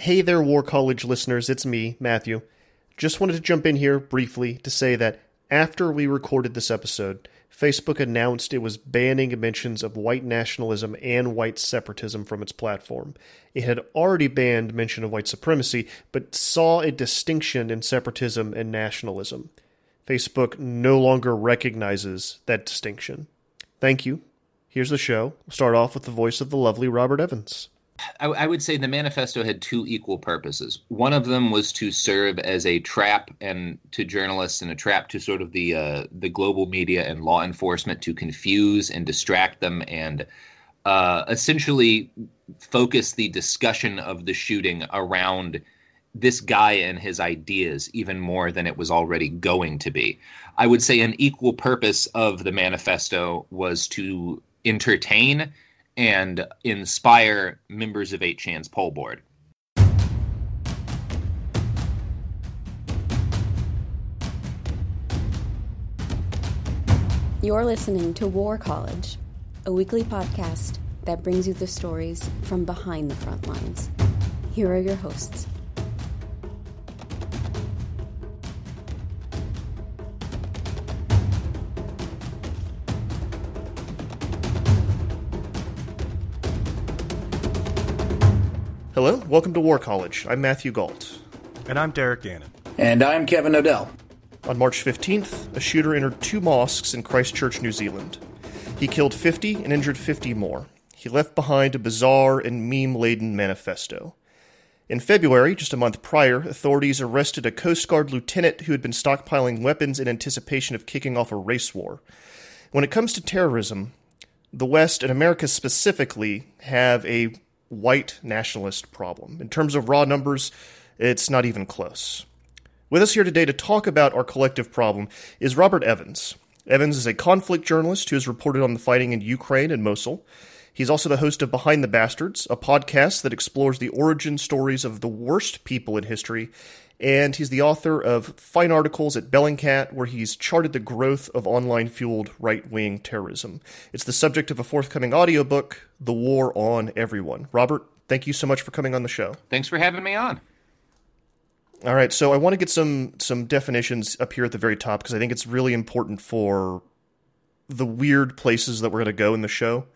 Hey there, War College listeners, it's me, Matthew. Just wanted to jump in here briefly to say that after we recorded this episode, Facebook announced it was banning mentions of white nationalism and white separatism from its platform. It had already banned mention of white supremacy, but saw a distinction in separatism and nationalism. Facebook no longer recognizes that distinction. Thank you. Here's the show. We'll start off with the voice of the lovely Robert Evans. I, I, would say the manifesto had two equal purposes. One of them was to serve as a trap and to journalists and a trap to sort of the uh, the global media and law enforcement to confuse and distract them and uh, essentially focus the discussion of the shooting around this guy and his ideas even more than it was already going to be. I would say an equal purpose of the manifesto was to entertain and inspire members of 8chan's pol board. You're listening to War College, a weekly podcast that brings you the stories from behind the front lines. Here are your hosts. Hello, welcome to War College. I'm Matthew Gault. And I'm Derek Gannon. And I'm Kevin Knodell. On March 15th, a shooter entered two mosques in Christchurch, New Zealand. He killed 50 and injured 50 more. He left behind a bizarre and meme laden manifesto. In February, just a month prior, authorities arrested a Coast Guard lieutenant who had been stockpiling weapons in anticipation of kicking off a race war. When it comes to terrorism, the West, and America specifically, have a white nationalist problem. In terms of raw numbers, it's not even close. With us here today to talk about our collective problem is Robert Evans. Evans is a conflict journalist who has reported on the fighting in Ukraine and Mosul. He's also the host of Behind the Bastards, a podcast that explores the origin stories of the worst people in history and he's the author of fine articles at Bellingcat, where he's charted the growth of online fueled right wing terrorism. It's the subject of a forthcoming audiobook, The War on Everyone. Robert, thank you so much for coming on the show. Thanks for having me on. All right, so I want to get some some definitions up here at the very top because I think it's really important for the weird places that we're going to go in the show.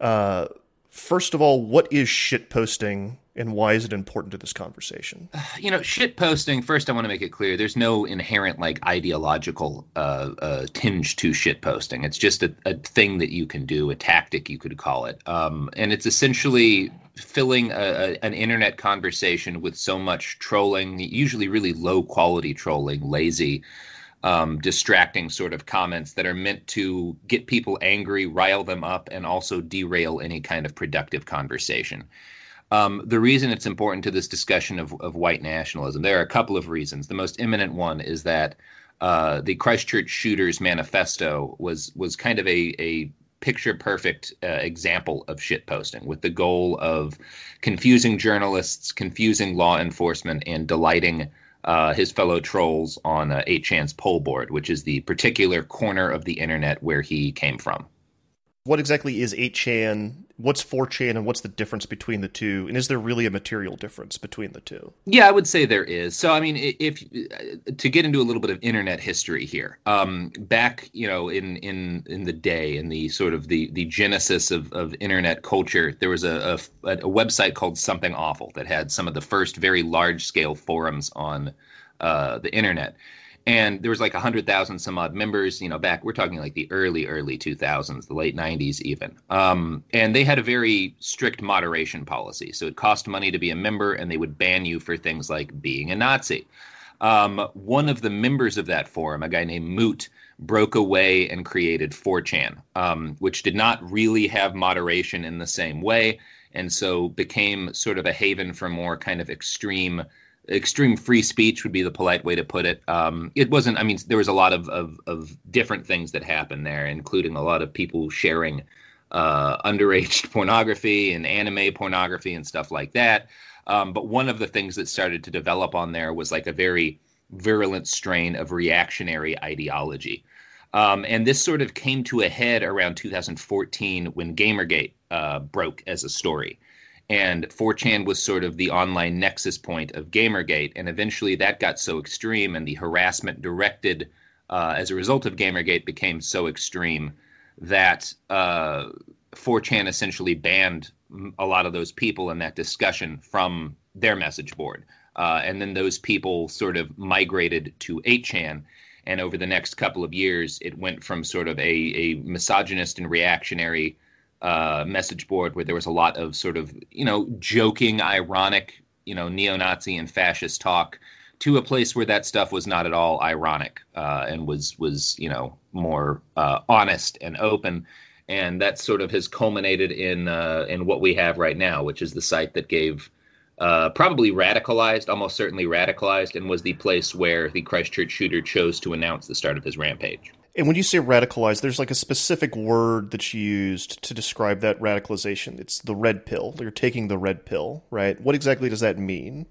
Uh, first of all, what is shit posting and why is it important to this conversation? You know, shit posting. First, I want to make it clear: there's no inherent like ideological uh, uh, tinge to shit posting. It's just a, a, thing that you can do, a tactic you could call it, um, and it's essentially filling a, a, an internet conversation with so much trolling, usually really low quality trolling, lazy. Um, distracting sort of comments that are meant to get people angry, rile them up, and also derail any kind of productive conversation. Um, the reason it's important to this discussion of, of white nationalism, there are a couple of reasons. The most imminent one is that uh, the Christchurch shooters manifesto was was kind of a, a picture perfect uh, example of shitposting with the goal of confusing journalists, confusing law enforcement, and delighting uh, his fellow trolls on uh, 8chan's pol board, which is the particular corner of the internet where he came from what exactly is 8chan? What's 4chan, and what's the difference between the two? And is there really a material difference between the two? Yeah, I would say there is. So, I mean, if uh, to get into a little bit of internet history here, um, back you know in in in the day, in the sort of the the genesis of of internet culture, there was a a, a website called Something Awful that had some of the first very large scale forums on uh, the internet and there was like 100,000 some odd members, you know, back we're talking like the early early 2000s, the late 90s even. Um, and they had a very strict moderation policy. So it cost money to be a member and they would ban you for things like being a Nazi. Um, one of the members of that forum, a guy named Moot, broke away and created 4chan, um, which did not really have moderation in the same way, and so became sort of a haven for more kind of extreme extreme free speech would be the polite way to put it. Um, it wasn't. I mean, there was a lot of, of, of different things that happened there, including a lot of people sharing uh, underage pornography and anime pornography and stuff like that. Um, but one of the things that started to develop on there was like a very virulent strain of reactionary ideology. Um, and this sort of came to a head around 2014 when Gamergate uh, broke as a story And 4chan was sort of the online nexus point of Gamergate. And eventually that got so extreme, and the harassment directed uh, as a result of Gamergate became so extreme that uh, 4chan essentially banned a lot of those people in that discussion from their message board. Uh, and then those people sort of migrated to 8chan. And over the next couple of years, it went from sort of a, a misogynist and reactionary uh, message board where there was a lot of sort of, you know, joking, ironic, you know, neo Nazi and fascist talk to a place where that stuff was not at all ironic uh, and was, was, you know, more uh, honest and open and that sort of has culminated in uh, in what we have right now, which is the site that gave uh, probably radicalized, almost certainly radicalized, and was the place where the Christchurch shooter chose to announce the start of his rampage. And when you say radicalized, there's like a specific word that you used to describe that radicalization. It's the red pill. You're taking the red pill, right? What exactly does that mean?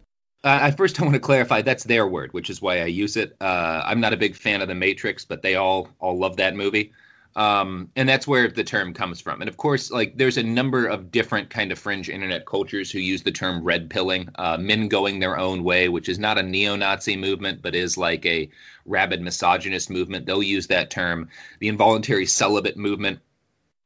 Uh, I first I want to clarify that's their word, which is why I use it. Uh, I'm not a big fan of the Matrix, but they all all love that movie um, and that's where the term comes from. And of course, like there's a number of different kind of fringe internet cultures who use the term red pilling, uh, men going their own way, which is not a neo-Nazi movement, but is like a rabid misogynist movement. They'll use that term. The involuntary celibate movement,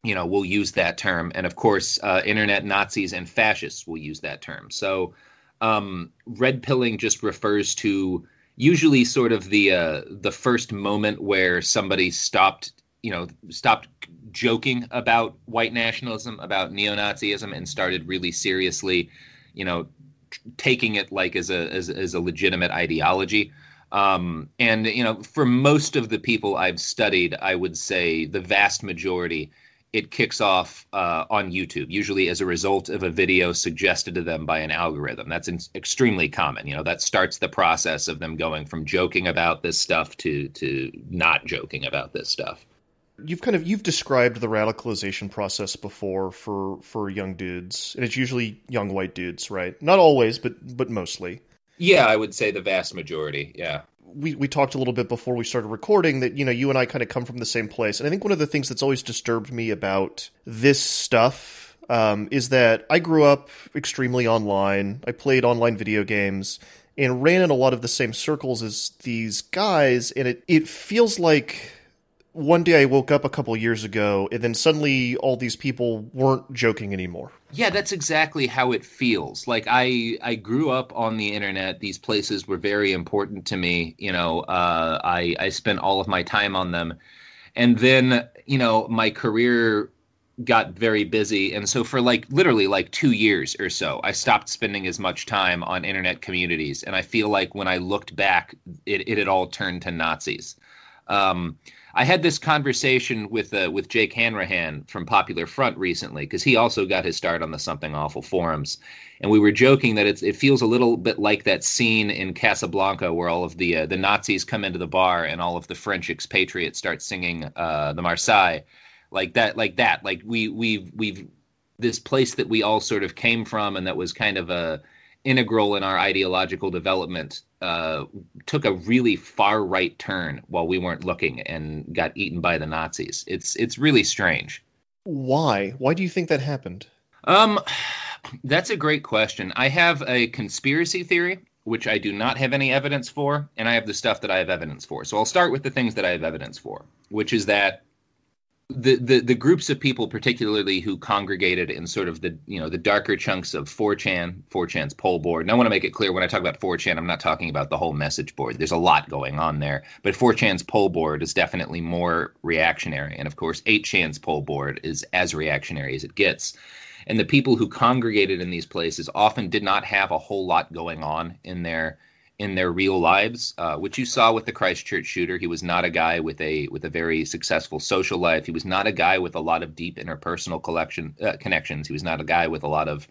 you know, will use that term, and of course, uh, internet Nazis and fascists will use that term. So, um, red pilling just refers to usually sort of the uh, the first moment where somebody stopped you know stopped joking about white nationalism about neo-nazism and started really seriously you know taking it like as a as, as a legitimate ideology. Um, and you know for most of the people i've studied i would say the vast majority it kicks off uh, on youtube usually as a result of a video suggested to them by an algorithm. That's in- extremely common you know that starts the process of them going from joking about this stuff to to not joking about this stuff You've kind of you've described the radicalization process before for for young dudes, and it's usually young white dudes, right? Not always, but but mostly. Yeah, I would say the vast majority. Yeah. We we talked a little bit before we started recording that you know you and I kind of come from the same place, and I think one of the things that's always disturbed me about this stuff um, is that I grew up extremely online. I played online video games and ran in a lot of the same circles as these guys, and it it feels like one day I woke up a couple years ago, and then suddenly all these people weren't joking anymore. Yeah, that's exactly how it feels. Like I, I grew up on the internet. These places were very important to me. You know, uh, I, I spent all of my time on them, and then you know my career got very busy, and so for like literally like two years or so, I stopped spending as much time on internet communities. And I feel like when I looked back, it, it had all turned to Nazis. Um, I had this conversation with uh, with Jake Hanrahan from Popular Front recently because he also got his start on the Something Awful forums, and we were joking that it feels a little bit like that scene in Casablanca where all of the uh, the Nazis come into the bar and all of the French expatriates start singing uh, the Marseillaise, like that, like that, like we we've we've this place that we all sort of came from and that was kind of a integral in our ideological development uh, took a really far right turn while we weren't looking and got eaten by the Nazis. It's it's really strange. Why? Why do you think that happened? Um, that's a great question. I have a conspiracy theory, which I do not have any evidence for, and I have the stuff that I have evidence for. So I'll start with the things that I have evidence for, which is that the, the groups of people particularly who congregated in sort of the you know the darker chunks of 4chan 4chan's pol board. And i want to make it clear when i talk about 4chan i'm not talking about the whole message board. There's a lot going on there. But 4chan's pol board is definitely more reactionary. And of course 8chan's pol board is as reactionary as it gets. And the people who congregated in these places often did not have a whole lot going on in their in their real lives, uh, which you saw with the Christchurch shooter. He was not a guy with a with a very successful social life. He was not a guy with a lot of deep interpersonal collection uh, connections. He was not a guy with a lot of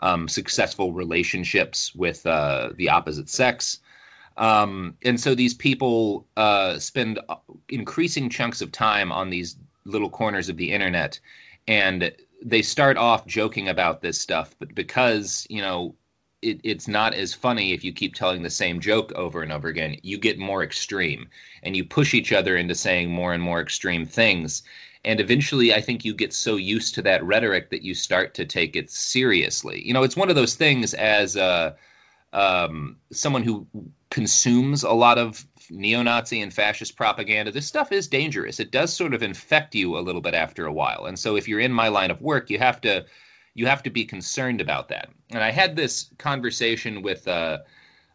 um, successful relationships with uh, the opposite sex. Um, and so these people uh, spend increasing chunks of time on these little corners of the internet, and they start off joking about this stuff, but because you know it, it's not as funny if you keep telling the same joke over and over again. You get more extreme, and you push each other into saying more and more extreme things. and eventually I think you get so used to that rhetoric that you start to take it seriously. You know, it's one of those things as uh, um, someone who consumes a lot of neo-Nazi and fascist propaganda. This stuff is dangerous. It does sort of infect you a little bit after a while, and so if you're in my line of work, you have to you have to be concerned about that. And I had this conversation with. Uh,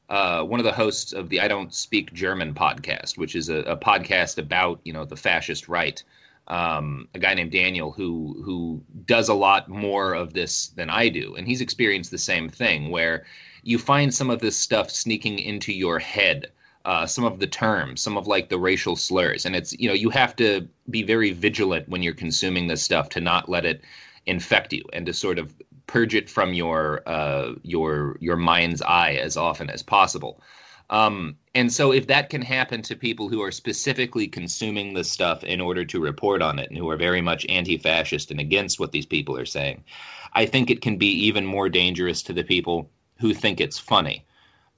uh, one of the hosts of the I Don't Speak German podcast, which is a, a podcast about you know the fascist right. Um, a guy named Daniel who who does a lot more of this than I do, and he's experienced the same thing where you find some of this stuff sneaking into your head. Uh, some of the terms, some of like the racial slurs, and it's you know you have to be very vigilant when you're consuming this stuff to not let it infect you and to sort of purge it from your uh, your your mind's eye as often as possible. Um, and so, if that can happen to people who are specifically consuming this stuff in order to report on it and who are very much anti fascist and against what these people are saying, I think it can be even more dangerous to the people who think it's funny.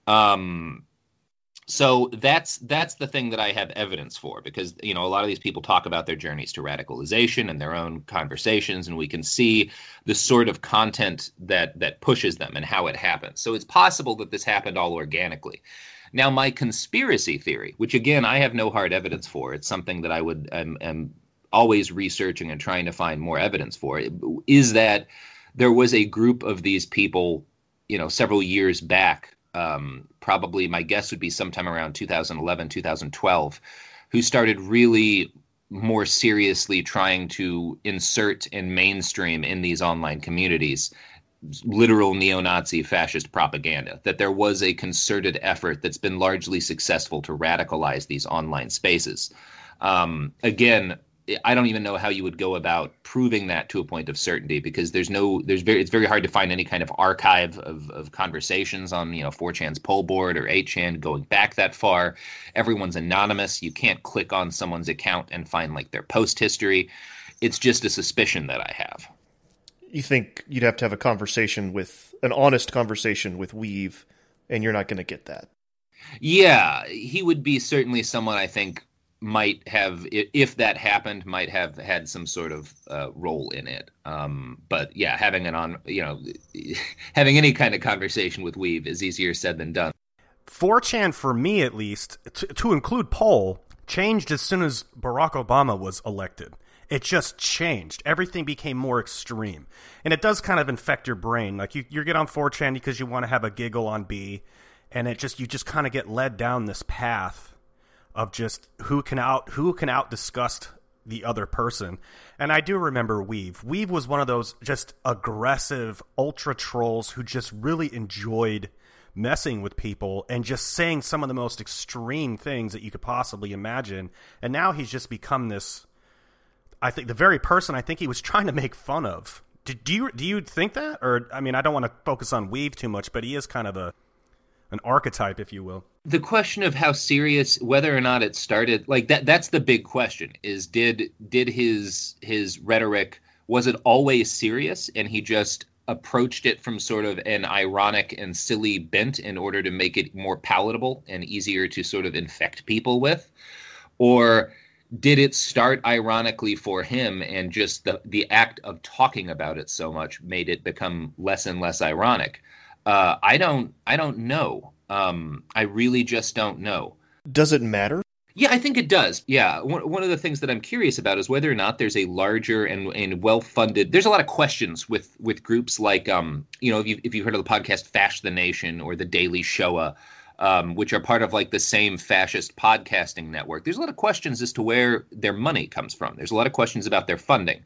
Um, so that's that's the thing that I have evidence for because you know a lot of these people talk about their journeys to radicalization and their own conversations and we can see the sort of content that that pushes them and how it happens. So it's possible that this happened all organically. Now my conspiracy theory, which again I have no hard evidence for, it's something that I would am, am always researching and trying to find more evidence for, is that there was a group of these people, you know, several years back um, probably my guess would be sometime around 2011, 2012, who started really more seriously trying to insert and mainstream in these online communities literal neo Nazi fascist propaganda, that there was a concerted effort that's been largely successful to radicalize these online spaces. Um, again, I don't even know how you would go about proving that to a point of certainty because there's no there's very it's very hard to find any kind of archive of, of conversations on you know 4chan's pol board or 8chan going back that far. Everyone's anonymous. You can't click on someone's account and find like their post history. It's just a suspicion that I have. You think you'd have to have a conversation with an honest conversation with Weev, and you're not going to get that. Yeah, he would be certainly someone I think might have, if that happened, might have had some sort of uh, role in it. Um, but yeah, having an on, you know, having any kind of conversation with Weev is easier said than done. 4chan, for me at least, to, to include pol, changed as soon as Barack Obama was elected. It just changed. Everything became more extreme. And it does kind of infect your brain. Like you, you get on 4chan because you want to have a giggle on B, and it just you just kind of get led down this path of just who can out who can out disgust the other person. And I do remember Weev. Weev was one of those just aggressive ultra trolls who just really enjoyed messing with people and just saying some of the most extreme things that you could possibly imagine. And now he's just become this I think the very person I think he was trying to make fun of. Do, do you do you think that or I mean I don't want to focus on Weev too much, but he is kind of a an archetype if you will the question of how serious whether or not it started like that that's the big question is did did his his rhetoric was it always serious? And he just approached it from sort of an ironic and silly bent in order to make it more palatable and easier to sort of infect people with? Or did it start ironically for him and just the the act of talking about it so much made it become less and less ironic? Uh, i don't i don't know um, I really just don't know. Does it matter? Yeah, I think it does. Yeah, one, one of the things that I'm curious about is whether or not there's a larger and, and well funded. There's a lot of questions with with groups like, um, you know, if you if you've heard of the podcast Fash the Nation or the Daily Shoah, um, which are part of like the same fascist podcasting network. There's a lot of questions as to where their money comes from. There's a lot of questions about their funding.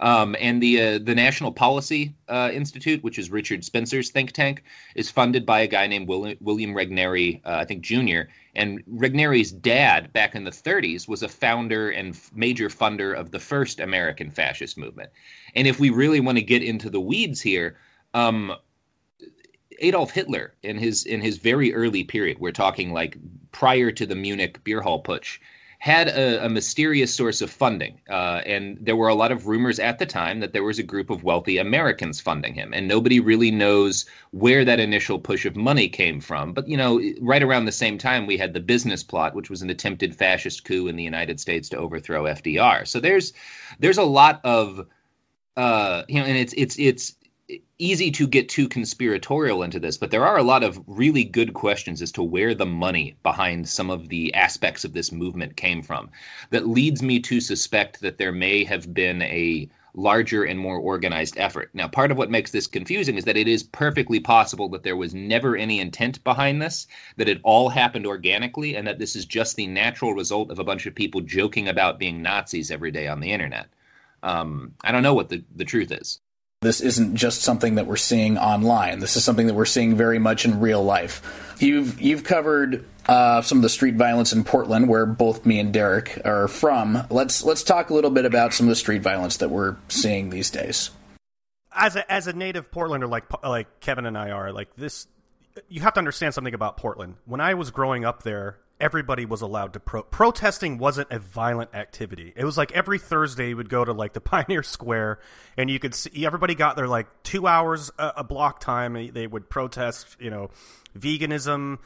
Um, and the uh, the National Policy uh, Institute, which is Richard Spencer's think tank, is funded by a guy named William, William Regnery, uh, I think Jr. And Regnery's dad, back in the 30s, was a founder and major funder of the first American fascist movement. And if we really want to get into the weeds here, um, Adolf Hitler in his in his very early period, we're talking like prior to the Munich beer hall putsch, had a, a mysterious source of funding. Uh, and there were a lot of rumors at the time that there was a group of wealthy Americans funding him. And nobody really knows where that initial push of money came from. But, you know, right around the same time, we had the business plot, which was an attempted fascist coup in the United States to overthrow FDR. So there's there's a lot of uh, you know, and it's it's it's easy to get too conspiratorial into this, but there are a lot of really good questions as to where the money behind some of the aspects of this movement came from. That leads me to suspect that there may have been a larger and more organized effort. Now, part of what makes this confusing is that it is perfectly possible that there was never any intent behind this, that it all happened organically, and that this is just the natural result of a bunch of people joking about being Nazis every day on the internet. Um, I don't know what the, the truth is. This isn't just something that we're seeing online. This is something that we're seeing very much in real life. You've you've covered uh, some of the street violence in Portland, where both me and Derek are from. Let's let's talk a little bit about some of the street violence that we're seeing these days. As a as a native Portlander, like like Kevin and I are, like this, you have to understand something about Portland. When I was growing up there, everybody was allowed to pro- protesting wasn't a violent activity. It was like every thursday you would go to like the pioneer square and you could see everybody got their like two hours a, a block time. They would protest you know veganism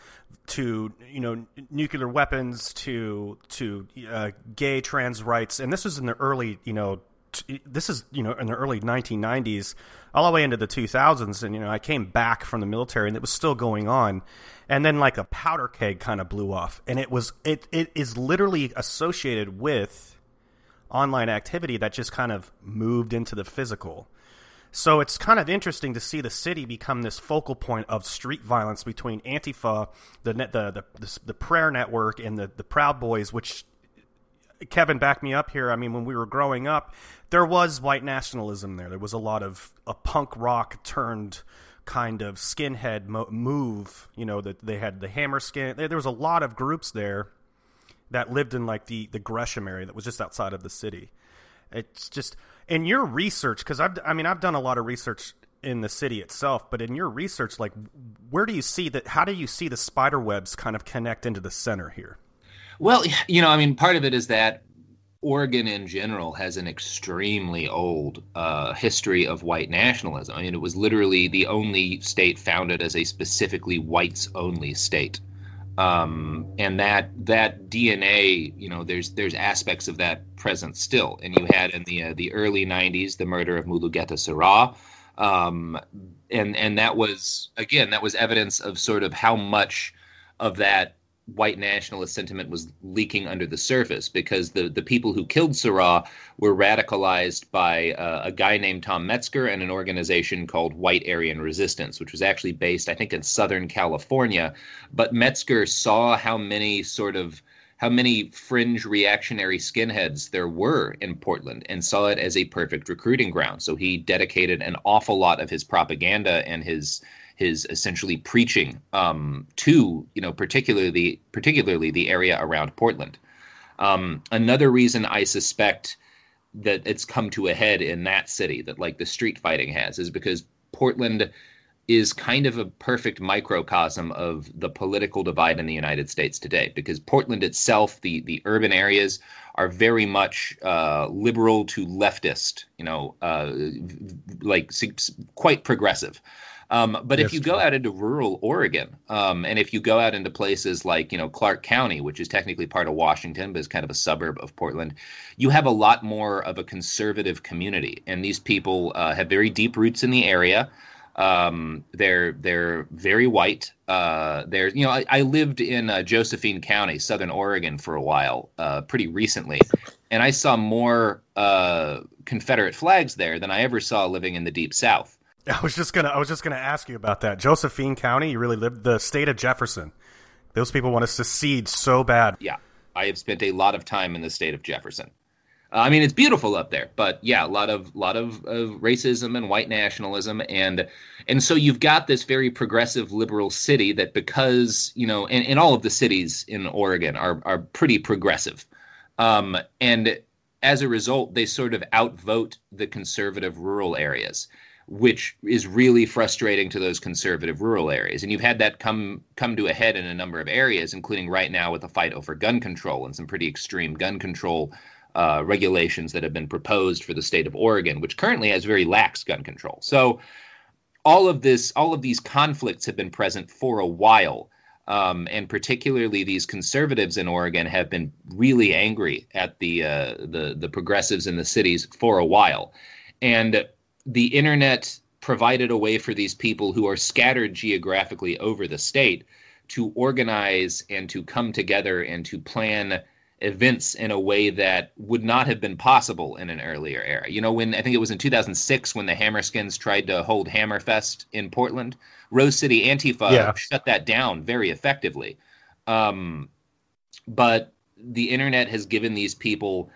to you know nuclear weapons to to uh, gay trans rights. And this was in the early you know this is you know in the early 1990s all the way into the 2000s and you know I came back from the military and it was still going on and then like a powder keg kind of blew off and it was it it is literally associated with online activity that just kind of moved into the physical so it's kind of interesting to see the city become this focal point of street violence between Antifa, the the the, the, the prayer network, and the the Proud Boys, which Kevin, back me up here. I mean, when we were growing up, there was white nationalism there. There was a lot of a punk rock turned kind of skinhead mo- move. You know that they had the Hammerskin. There, there was a lot of groups there that lived in like the the Gresham area that was just outside of the city. It's just in your research because I've I mean I've done a lot of research in the city itself, but in your research, like where do you see that? How do you see the spider webs kind of connect into the center here? Well, you know, I mean, part of it is that Oregon in general has an extremely old uh, history of white nationalism. I mean, it was literally the only state founded as a specifically whites only state. Um, and that that DNA, you know, there's there's aspects of that present still. And you had in the uh, the early '90s the murder of Mulugeta Seraw, um, and and that was again that was evidence of sort of how much of that white nationalist sentiment was leaking under the surface because the, the people who killed Seraw were radicalized by uh, a guy named Tom Metzger and an organization called White Aryan Resistance, which was actually based, I think, in Southern California. But Metzger saw how many sort of how many fringe reactionary skinheads there were in Portland and saw it as a perfect recruiting ground. So he dedicated an awful lot of his propaganda and his his essentially preaching um, to you know particularly particularly the area around Portland. Um, another reason I suspect that it's come to a head in that city that like the street fighting has is because Portland is kind of a perfect microcosm of the political divide in the United States today because Portland itself, the the urban areas are very much uh, liberal to leftist, you know, uh, like quite progressive. Um, but if you go out into rural Oregon, um, and if you go out into places like you know Clark County, which is technically part of Washington, but is kind of a suburb of Portland, you have a lot more of a conservative community, and these people uh, have very deep roots in the area. Um, they're they're very white. Uh, they're you know I, I lived in uh, Josephine County, Southern Oregon, for a while, uh, pretty recently, and I saw more uh, Confederate flags there than I ever saw living in the Deep South. I was just gonna I was just gonna ask you about that. Josephine County, you really lived the state of Jefferson. Those people want to secede so bad. Yeah, I have spent a lot of time in the state of Jefferson. I mean, it's beautiful up there, but yeah, a lot of lot of, of racism and white nationalism, and and so you've got this very progressive liberal city that because you know, and, and all of the cities in Oregon are are pretty progressive, um, and as a result, they sort of outvote the conservative rural areas. Which is really frustrating to those conservative rural areas. And you've had that come come to a head in a number of areas, including right now with the fight over gun control and some pretty extreme gun control uh, regulations that have been proposed for the state of Oregon, which currently has very lax gun control. So all of this, all of these conflicts have been present for a while. Um, and particularly these conservatives in Oregon have been really angry at the uh, the the progressives in the cities for a while, and the internet provided a way for these people who are scattered geographically over the state to organize and to come together and to plan events in a way that would not have been possible in an earlier era. You know, when I think it was in 2006 when the Hammerskins tried to hold Hammerfest in Portland, Rose City Antifa yeah. shut that down very effectively. Um, but the internet has given these people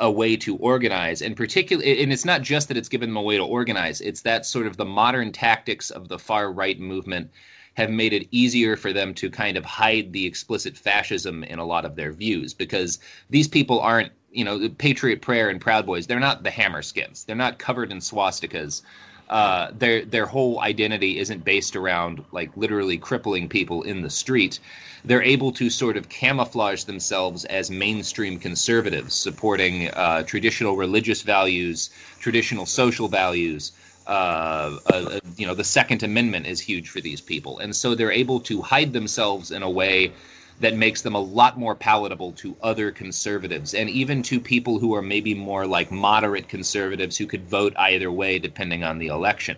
a way to organize and particularly and it's not just that it's given them a way to organize it's that sort of the modern tactics of the far right movement have made it easier for them to kind of hide the explicit fascism in a lot of their views because these people aren't you know patriot prayer and proud boys they're not the hammerskins. They're not covered in swastikas uh, their their whole identity isn't based around like literally crippling people in the street. They're able to sort of camouflage themselves as mainstream conservatives, supporting uh, traditional religious values, traditional social values. Uh, uh, you know, the Second Amendment is huge for these people, and so they're able to hide themselves in a way that makes them a lot more palatable to other conservatives and even to people who are maybe more like moderate conservatives who could vote either way depending on the election.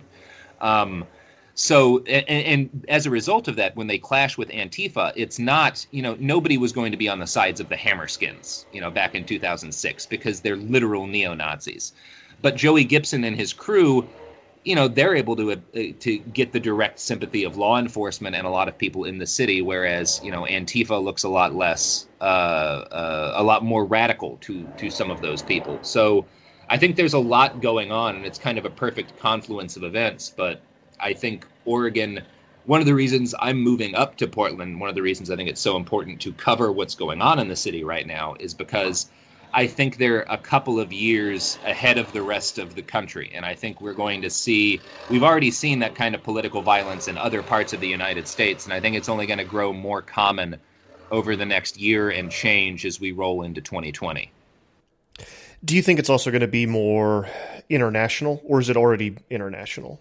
Um, so, and, and, as a result of that, when they clash with Antifa, it's not, you know, nobody was going to be on the sides of the Hammerskins, you know, back in 2006 because they're literal neo Nazis. But Joey Gibson and his crew you know they're able to uh, to get the direct sympathy of law enforcement and a lot of people in the city, whereas you know Antifa looks a lot less, uh, uh, a lot more radical to to some of those people. So I think there's a lot going on, and it's kind of a perfect confluence of events. But I think Oregon. One of the reasons I'm moving up to Portland, one of the reasons I think it's so important to cover what's going on in the city right now, is because I think they're a couple of years ahead of the rest of the country. And I think we're going to see, we've already seen that kind of political violence in other parts of the United States. And I think it's only going to grow more common over the next year and change as we roll into 2020. Do you think it's also going to be more international, or is it already international?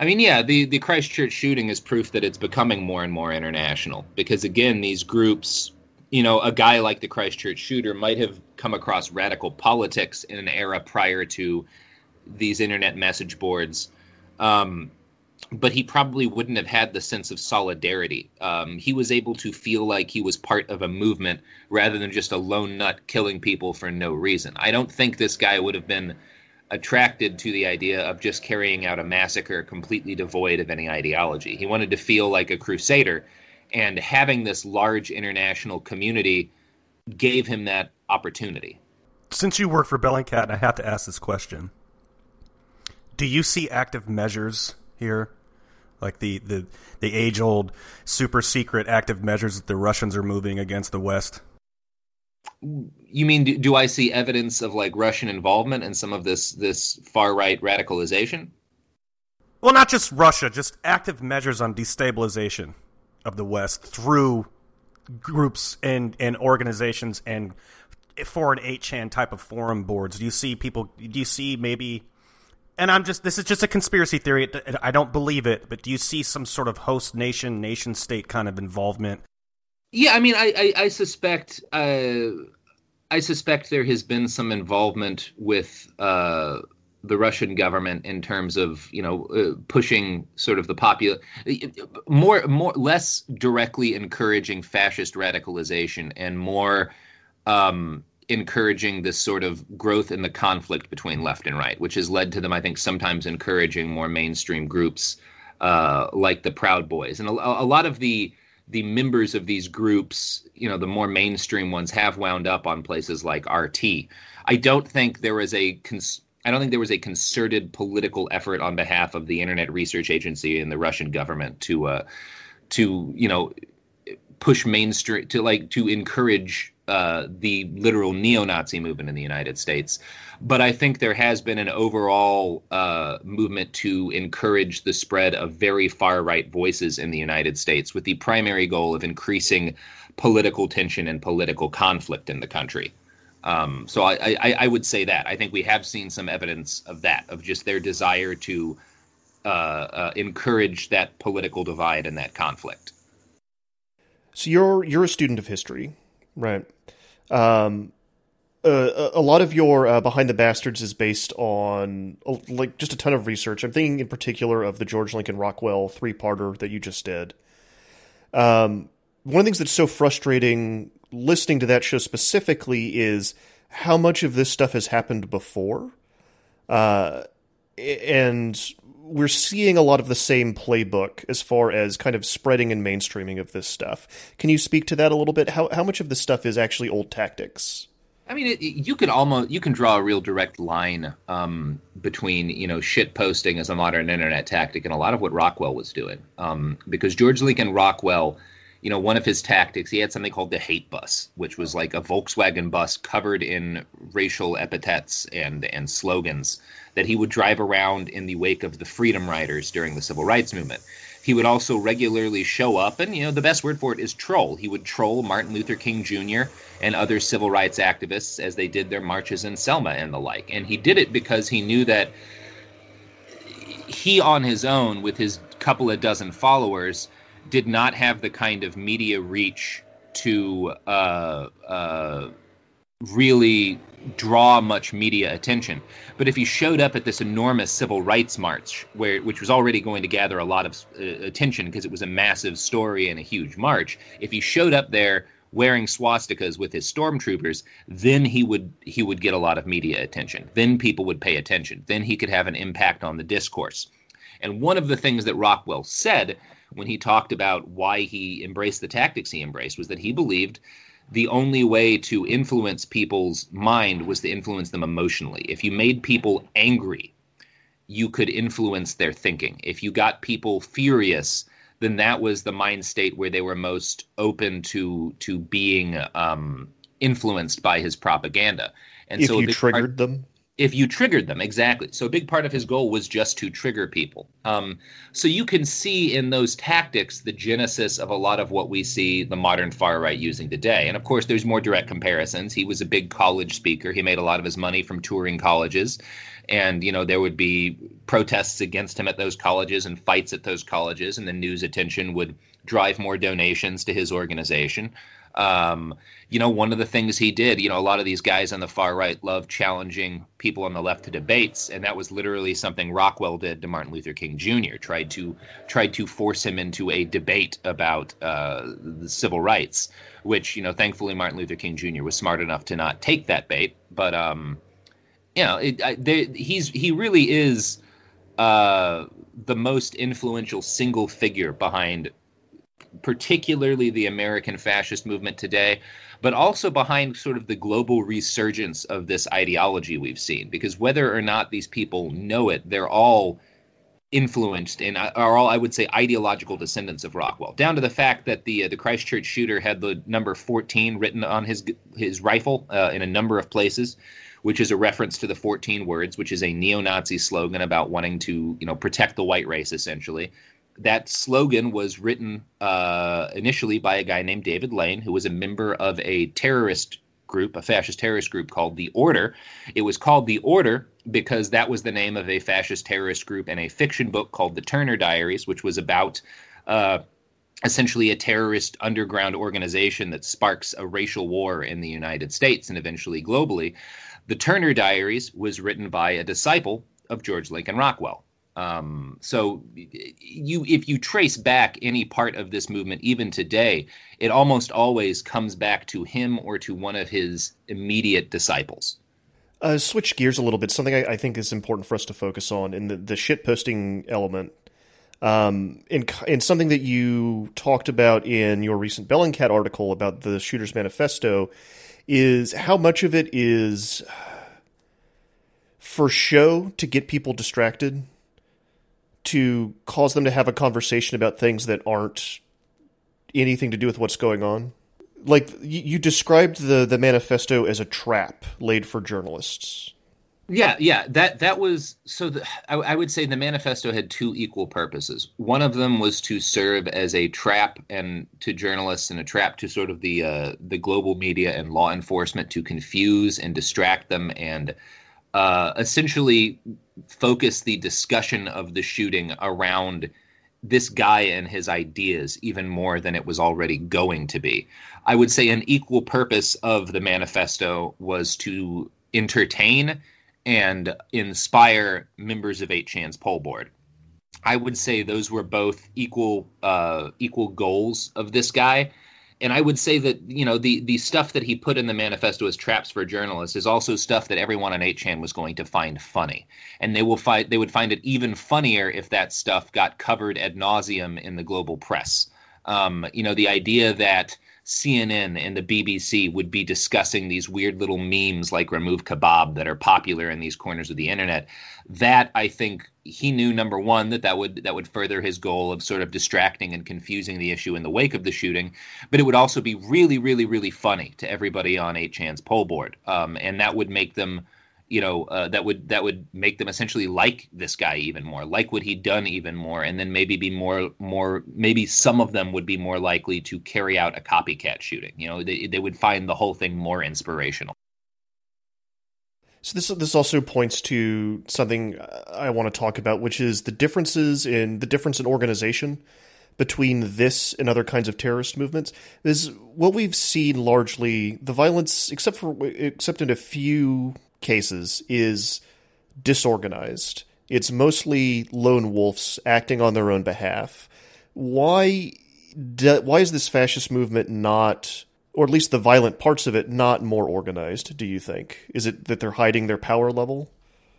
I mean, yeah, the, the Christchurch shooting is proof that it's becoming more and more international because, again, these groups you know, a guy like the Christchurch shooter might have come across radical politics in an era prior to these internet message boards. Um, but he probably wouldn't have had the sense of solidarity. Um, he was able to feel like he was part of a movement rather than just a lone nut killing people for no reason. I don't think this guy would have been attracted to the idea of just carrying out a massacre completely devoid of any ideology. He wanted to feel like a crusader and having this large international community gave him that opportunity. Since you work for Bellingcat, and I have to ask this question: Do you see active measures here, like the the the age old super secret active measures that the Russians are moving against the West? You mean do, do I see evidence of like Russian involvement in some of this this far right radicalization? Well, not just Russia, just active measures on destabilization of the West through groups and, and organizations and foreign 8chan type of forum boards? Do you see people, do you see maybe, and I'm just, this is just a conspiracy theory. I don't believe it, but do you see some sort of host nation, nation state kind of involvement? Yeah, I mean, I, I, I suspect, uh, I suspect there has been some involvement with, uh, the Russian government in terms of you know uh, pushing sort of the popular more more less directly encouraging fascist radicalization and more um, encouraging this sort of growth in the conflict between left and right, which has led to them, I think, sometimes encouraging more mainstream groups uh, like the Proud Boys and a, a lot of the the members of these groups, you know, the more mainstream ones have wound up on places like RT. I don't think there is a cons- I don't think there was a concerted political effort on behalf of the Internet Research Agency and the Russian government to uh, to you know push mainstream to like to encourage uh, the literal neo-Nazi movement in the United States, but I think there has been an overall uh, movement to encourage the spread of very far-right voices in the United States, with the primary goal of increasing political tension and political conflict in the country. Um, so I, I, I, would say that I think we have seen some evidence of that, of just their desire to uh, uh, encourage that political divide and that conflict. So you're you're a student of history, right? Um, uh, a lot of your uh, behind the bastards is based on like just a ton of research. I'm thinking in particular of the George Lincoln Rockwell three parter that you just did. Um, one of the things that's so frustrating listening to that show specifically is how much of this stuff has happened before, uh, and we're seeing a lot of the same playbook as far as kind of spreading and mainstreaming of this stuff. Can you speak to that a little bit? How how much of this stuff is actually old tactics? I mean, it, you could almost you can draw a real direct line um, between you know shit posting as a modern internet tactic and a lot of what Rockwell was doing, um, because George Lincoln Rockwell, you know, one of his tactics he had something called the hate bus, which was like a Volkswagen bus covered in racial epithets and and slogans that he would drive around in the wake of the Freedom Riders during the Civil Rights Movement. He would also regularly show up, and you know the best word for it is troll. He would troll Martin Luther King Jr. and other civil rights activists as they did their marches in Selma and the like. And he did it because he knew that he, on his own, with his couple of dozen followers, did not have the kind of media reach to uh, uh, really draw much media attention. But if he showed up at this enormous civil rights march, where which was already going to gather a lot of uh, attention because it was a massive story and a huge march, if he showed up there wearing swastikas with his stormtroopers, then he would he would get a lot of media attention. Then people would pay attention. Then he could have an impact on the discourse. And one of the things that Rockwell said when he talked about why he embraced the tactics he embraced was that he believed the only way to influence people's mind was to influence them emotionally. If you made people angry, you could influence their thinking. If you got people furious, then that was the mind state where they were most open to to being um, influenced by his propaganda. And if so you triggered part, them, if you triggered them exactly. So a big part of his goal was just to trigger people. Um, so you can see in those tactics the genesis of a lot of what we see the modern far right using today. And of course there's more direct comparisons. He was a big college speaker. He made a lot of his money from touring colleges. And you know there would be protests against him at those colleges and fights at those colleges. And the news attention would drive more donations to his organization um, you know, one of the things he did, you know, a lot of these guys on the far right love challenging people on the left to debates, and that was literally something Rockwell did to Martin Luther King Jr. tried to tried to force him into a debate about uh, the civil rights, which you know, thankfully Martin Luther King Jr. was smart enough to not take that bait, but um, you know, it, I, they, he's he really is uh, the most influential single figure behind particularly the American fascist movement today, but also behind sort of the global resurgence of this ideology we've seen. Because whether or not these people know it, they're all influenced and are all, I would say, ideological descendants of Rockwell. Down to the fact that the uh, the Christchurch shooter had the number 14 written on his his rifle uh, in a number of places, which is a reference to the 14 words, which is a neo-Nazi slogan about wanting to you know protect the white race essentially that slogan was written uh, initially by a guy named David Lane, who was a member of a terrorist group, a fascist terrorist group called the Order. It was called the Order because that was the name of a fascist terrorist group in a fiction book called The Turner Diaries, which was about uh, essentially a terrorist underground organization that sparks a racial war in the United States and eventually globally. The Turner Diaries was written by a disciple of George Lincoln Rockwell. Um, so you, if you trace back any part of this movement, even today, it almost always comes back to him or to one of his immediate disciples. Uh, switch gears a little bit. Something I, I, think is important for us to focus on in the, the shit posting element. Um, in something that you talked about in your recent Bellingcat article about the Shooter's Manifesto is how much of it is for show to get people distracted to cause them to have a conversation about things that aren't anything to do with what's going on. like you, you described the the manifesto as a trap laid for journalists. Yeah, yeah, that that was so. The, I, I, would say the manifesto had two equal purposes. One of them was to serve as a trap and to journalists and a trap to sort of the uh, the global media and law enforcement to confuse and distract them and uh, essentially focus the discussion of the shooting around this guy and his ideas even more than it was already going to be. I would say an equal purpose of the manifesto was to entertain and inspire members of 8chan's pol board. I would say those were both equal uh, equal goals of this guy and I would say that you know the the stuff that he put in the manifesto as traps for journalists is also stuff that everyone on 8chan was going to find funny, and they will find they would find it even funnier if that stuff got covered ad nauseum in the global press. Um, you know, the idea that CNN and the BBC would be discussing these weird little memes like remove kebab that are popular in these corners of the internet. That I think he knew number one that that would that would further his goal of sort of distracting and confusing the issue in the wake of the shooting, but it would also be really, really, really funny to everybody on 8chan's pol board, um, and that would make them you know uh, that would that would make them essentially like this guy even more like what he'd done even more and then maybe be more more maybe some of them would be more likely to carry out a copycat shooting you know they, they would find the whole thing more inspirational so this this also points to something I want to talk about, which is the differences in the difference in organization between this and other kinds of terrorist movements. Is what we've seen largely the violence, except for except in a few cases is disorganized. It's mostly lone wolves acting on their own behalf. Why why is this fascist movement not or at least the violent parts of it not more organized, do you think? Is it that they're hiding their power level?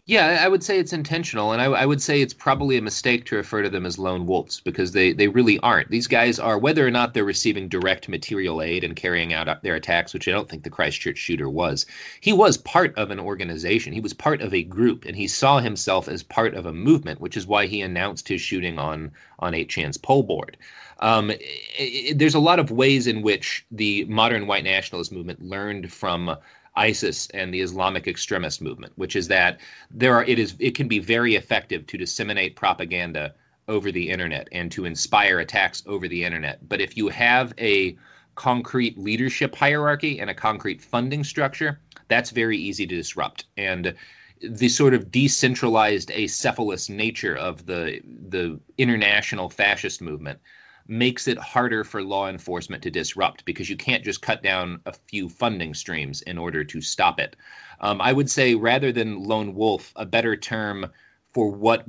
Yeah, I would say it's intentional, and I, I, would say it's probably a mistake to refer to them as lone wolves because they, they really aren't. These guys are, whether or not they're receiving direct material aid and carrying out their attacks, which I don't think the Christchurch shooter was, he was part of an organization. He was part of a group, and he saw himself as part of a movement, which is why he announced his shooting on, on 8chan's pol board. Um, it, it, there's a lot of ways in which the modern white nationalist movement learned from ISIS and the Islamic extremist movement, which is that there are it is it can be very effective to disseminate propaganda over the internet and to inspire attacks over the internet. But if you have a concrete leadership hierarchy and a concrete funding structure, that's very easy to disrupt. And the sort of decentralized acephalous nature of the the international fascist movement makes it harder for law enforcement to disrupt because you can't just cut down a few funding streams in order to stop it. Um, I would say rather than lone wolf, a better term for what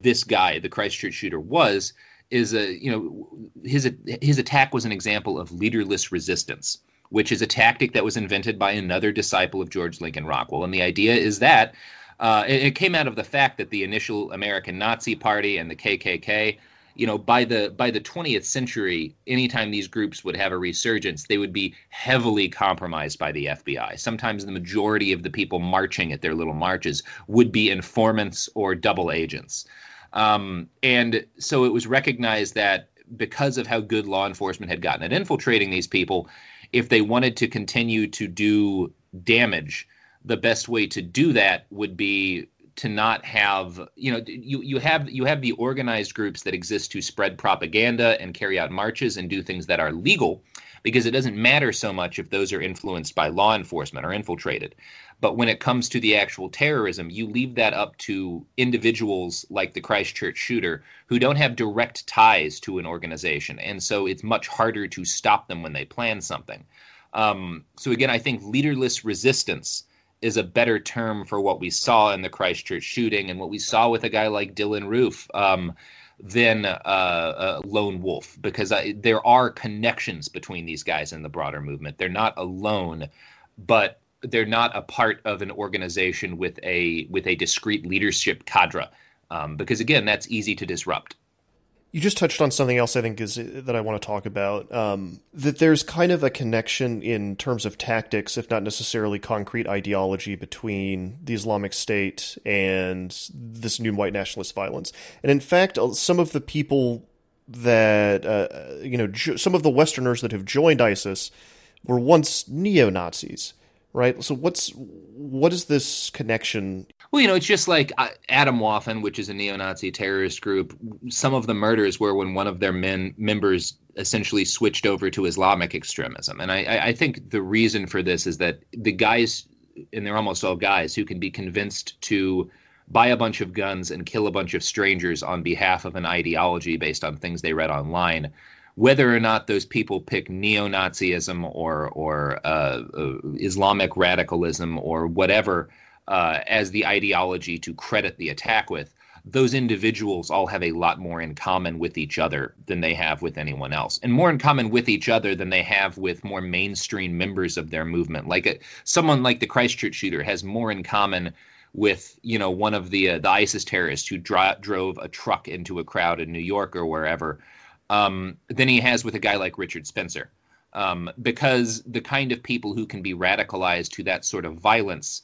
this guy, the Christchurch shooter, was is a you know his his attack was an example of leaderless resistance, which is a tactic that was invented by another disciple of George Lincoln Rockwell, and the idea is that. Uh, it, it, came out of the fact that the initial American Nazi Party and the KKK you know by the by the 20th century anytime these groups would have a resurgence they would be heavily compromised by the FBI sometimes the majority of the people marching at their little marches would be informants or double agents. Um, and so it was recognized that because of how good law enforcement had gotten at infiltrating these people if they wanted to continue to do damage the best way to do that would be to not have you know you you have you have the organized groups that exist to spread propaganda and carry out marches and do things that are legal because it doesn't matter so much if those are influenced by law enforcement or infiltrated. But when it comes to the actual terrorism you leave that up to individuals like the Christchurch shooter who don't have direct ties to an organization. And so it's much harder to stop them when they plan something. Um, so again i think leaderless resistance is a better term for what we saw in the Christchurch shooting and what we saw with a guy like Dylan Roof um, than uh, Lone Wolf, because I, there are connections between these guys in the broader movement. They're not alone, but they're not a part of an organization with a with a discrete leadership cadre. Um, because again, that's easy to disrupt. You just touched on something else I think is that I want to talk about. Um, that there's kind of a connection in terms of tactics, if not necessarily concrete ideology, between the Islamic State and this new white nationalist violence. And in fact, uh, some of the people that uh, you know, some of the Westerners that have joined ISIS were once neo Nazis, right? So what's what is this connection? Well, you know, it's just like Adam Atomwaffen, which is a neo-Nazi terrorist group. Some of the murders were when one of their men members essentially switched over to Islamic extremism, and I, I think the reason for this is that the guys, and they're almost all guys, who can be convinced to buy a bunch of guns and kill a bunch of strangers on behalf of an ideology based on things they read online whether or not those people pick neo-Nazism or or uh, uh, Islamic radicalism or whatever uh, as the ideology to credit the attack with, those individuals all have a lot more in common with each other than they have with anyone else, and more in common with each other than they have with more mainstream members of their movement. Like a, someone like the Christchurch shooter has more in common with you know one of the uh, the ISIS terrorists who dro- drove a truck into a crowd in New York or wherever um, than he has with a guy like Richard Spencer. Um, because the kind of people who can be radicalized to that sort of violence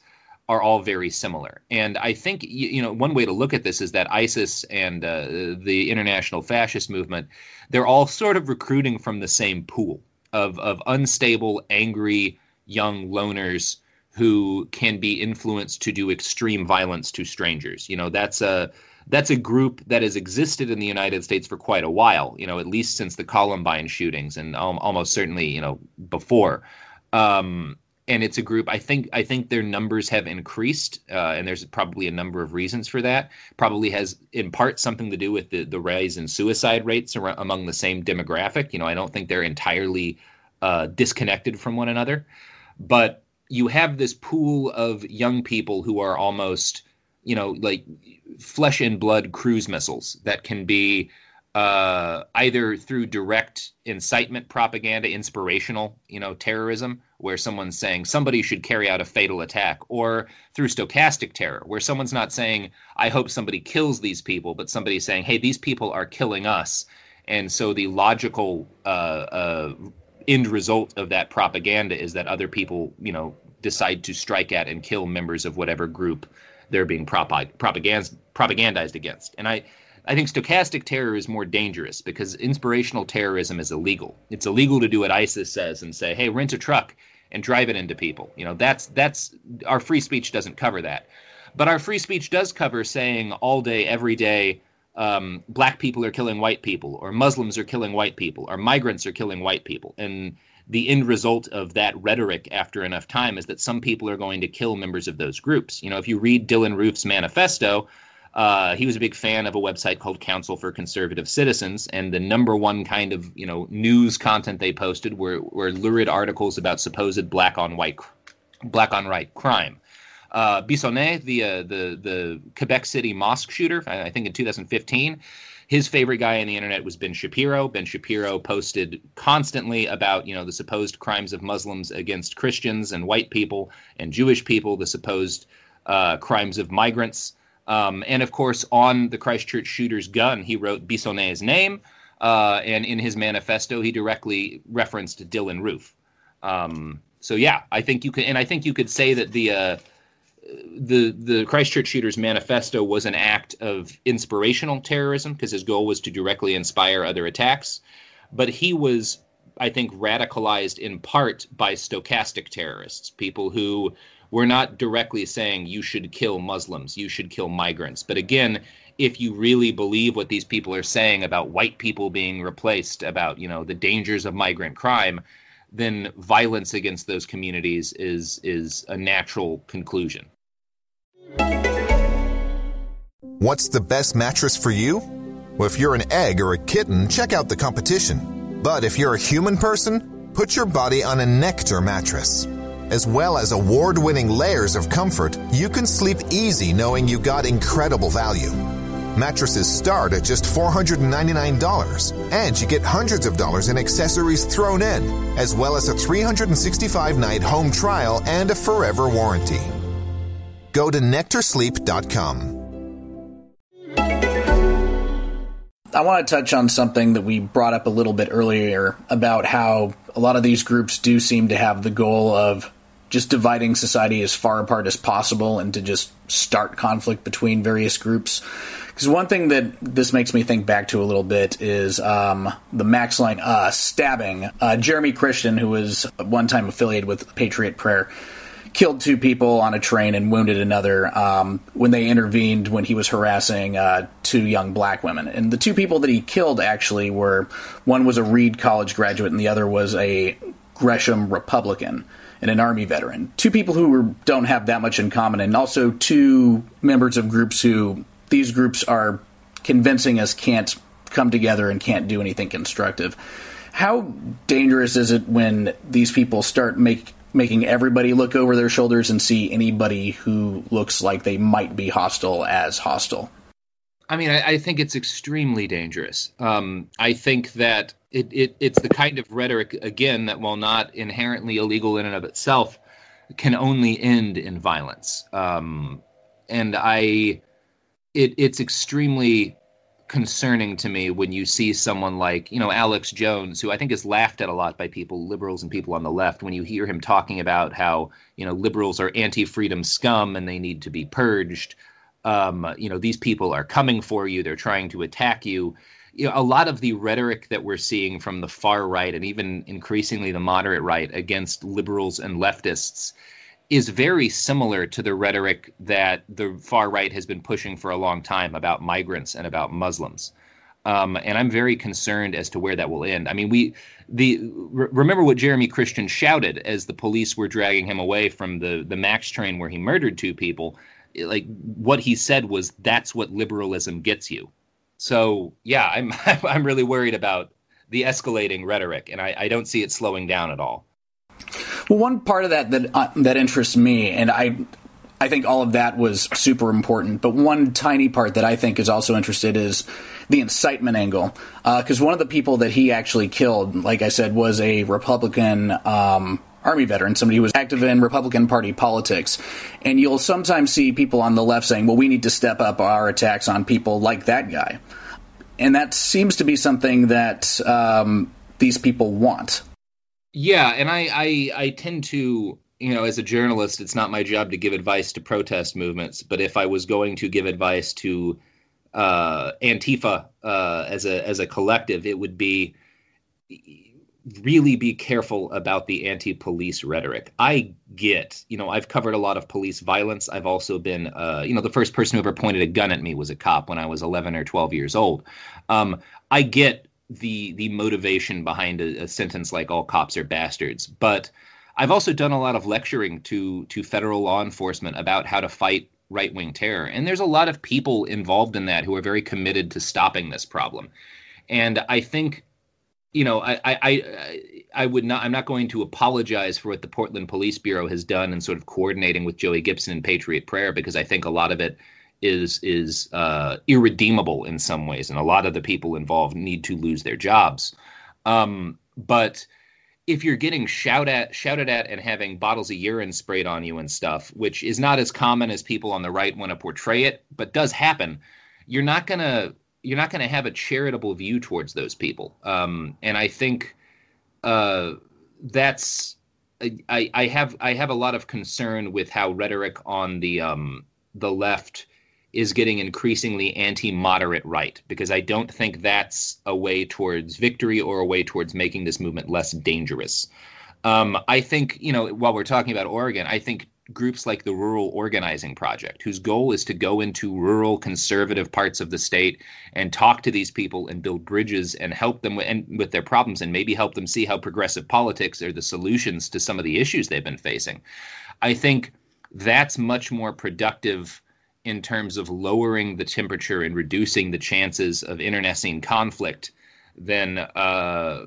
are all very similar. And I think you, know one way to look at this is that ISIS and uh, the international fascist movement, they're all sort of recruiting from the same pool of of unstable, angry young loners who can be influenced to do extreme violence to strangers. You know, that's a that's a group that has existed in the United States for quite a while, you know, at least since the Columbine shootings and almost certainly, you know, before. Um, and it's a group. I think I think their numbers have increased, uh, and there's probably a number of reasons for that. Probably has in part something to do with the the rise in suicide rates among the same demographic. You know, I don't think they're entirely uh, disconnected from one another, but you have this pool of young people who are almost you know, like flesh and blood cruise missiles that can be uh, either through direct incitement propaganda, inspirational, you know, terrorism, where someone's saying somebody should carry out a fatal attack, or through stochastic terror, where someone's not saying, I hope somebody kills these people, but somebody's saying, hey, these people are killing us. And so the logical uh, uh, end result of that propaganda is that other people, you know, decide to strike at and kill members of whatever group they're being propagandized against. And I, I think stochastic terror is more dangerous because inspirational terrorism is illegal. It's illegal to do what ISIS says and say, "Hey, rent a truck and drive it into people." You know, that's that's our free speech doesn't cover that. But our free speech does cover saying all day, every day, um, black people are killing white people, or Muslims are killing white people, or migrants are killing white people, and the end result of that rhetoric after enough time is that some people are going to kill members of those groups. You know, if you read Dylan Roof's manifesto, uh, he was a big fan of a website called Council for Conservative Citizens, and the number one kind of you know news content they posted were, were lurid articles about supposed black on white black on white crime. Uh, Bissonnette, the uh, the the Quebec City mosque shooter, I think in 2015, his favorite guy on the internet was Ben Shapiro. Ben Shapiro posted constantly about, you know, the supposed crimes of Muslims against Christians and white people and Jewish people, the supposed uh, crimes of migrants. Um, and of course, on the Christchurch shooter's gun, he wrote Bissonnette's name. Uh, and in his manifesto, he directly referenced Dylan Roof. Um, so yeah, I think you could, and I think you could say that the uh, the the Christchurch shooter's manifesto was an act of inspirational terrorism because his goal was to directly inspire other attacks, but he was I think radicalized in part by stochastic terrorists, people who were not directly saying you should kill Muslims, you should kill migrants, but again, if you really believe what these people are saying about white people being replaced, about you know the dangers of migrant crime, then violence against those communities is is a natural conclusion. What's the best mattress for you? Well, if you're an egg or a kitten, check out the competition. But if you're a human person, put your body on a Nectar mattress. As well as award winning layers of comfort, you can sleep easy knowing you got incredible value. Mattresses start at just $499, and you get hundreds of dollars in accessories thrown in, as well as a 365 night home trial and a forever warranty. Go to nectarsleep.com. I want to touch on something that we brought up a little bit earlier about how a lot of these groups do seem to have the goal of just dividing society as far apart as possible and to just start conflict between various groups. Because one thing that this makes me think back to a little bit is um, the Max Lang uh, stabbing. Uh, Jeremy Christian, who was one time affiliated with Patriot Prayer, killed two people on a train and wounded another um, when they intervened when he was harassing uh, two young black women. And the two people that he killed actually were one was a Reed College graduate and the other was a Gresham Republican and an Army veteran. Two people who don't have that much in common, and also two members of groups who these groups are convincing us can't come together and can't do anything constructive. How dangerous is it when these people start make, making everybody look over their shoulders and see anybody who looks like they might be hostile as hostile? I mean, I, I think it's extremely dangerous. Um, I think that it, it, it's the kind of rhetoric, again, that while not inherently illegal in and of itself, can only end in violence. Um, and I, it, it's extremely concerning to me when you see someone like you know Alex Jones, who I think is laughed at a lot by people, liberals and people on the left, when you hear him talking about how you know liberals are anti-freedom scum and they need to be purged. Um, you know these people are coming for you; they're trying to attack you. You know, a lot of the rhetoric that we're seeing from the far right and even increasingly the moderate right against liberals and leftists is very similar to the rhetoric that the far right has been pushing for a long time about migrants and about Muslims. Um, and I'm very concerned as to where that will end. I mean, we the re- remember what Jeremy Christian shouted as the police were dragging him away from the the Max train where he murdered two people. Like what he said was, "That's what liberalism gets you." So yeah, I'm I'm really worried about the escalating rhetoric, and I, I don't see it slowing down at all. Well, one part of that that uh, that interests me, and I I think all of that was super important. But one tiny part that I think is also interested is the incitement angle, because uh, one of the people that he actually killed, like I said, was a Republican. Um, Army veteran, somebody who was active in Republican Party politics. And you'll sometimes see people on the left saying, well, we need to step up our attacks on people like that guy. And that seems to be something that um, these people want. Yeah, and I, I I tend to you know as a journalist, it's not my job to give advice to protest movements, but if I was going to give advice to uh, Antifa uh, as a as a collective, it would be really be careful about the anti-police rhetoric. I get, you know, I've covered a lot of police violence. I've also been, uh, you know, the first person who ever pointed a gun at me was a cop when I was 11 or 12 years old. Um, I get the the motivation behind a, a sentence like all cops are bastards but I've also done a lot of lecturing to to federal law enforcement about how to fight right wing terror. And there's a lot of people involved in that who are very committed to stopping this problem. And I think, you know, I I I would not I'm not going to apologize for what the Portland Police Bureau has done in sort of coordinating with Joey Gibson and Patriot Prayer because I think a lot of it is is uh, irredeemable in some ways, and a lot of the people involved need to lose their jobs. Um, but if you're getting shout at, shouted at and having bottles of urine sprayed on you and stuff, which is not as common as people on the right want to portray it, but does happen, you're not gonna you're not gonna have a charitable view towards those people. Um, and I think uh, that's I, I have I have a lot of concern with how rhetoric on the um, the left is getting increasingly anti-moderate right because I don't think that's a way towards victory or a way towards making this movement less dangerous. Um, I think you know while we're talking about Oregon, I think groups like the Rural Organizing Project, whose goal is to go into rural conservative parts of the state and talk to these people and build bridges and help them with, and with their problems and maybe help them see how progressive politics are the solutions to some of the issues they've been facing. I think that's much more productive in terms of lowering the temperature and reducing the chances of internecine conflict than uh,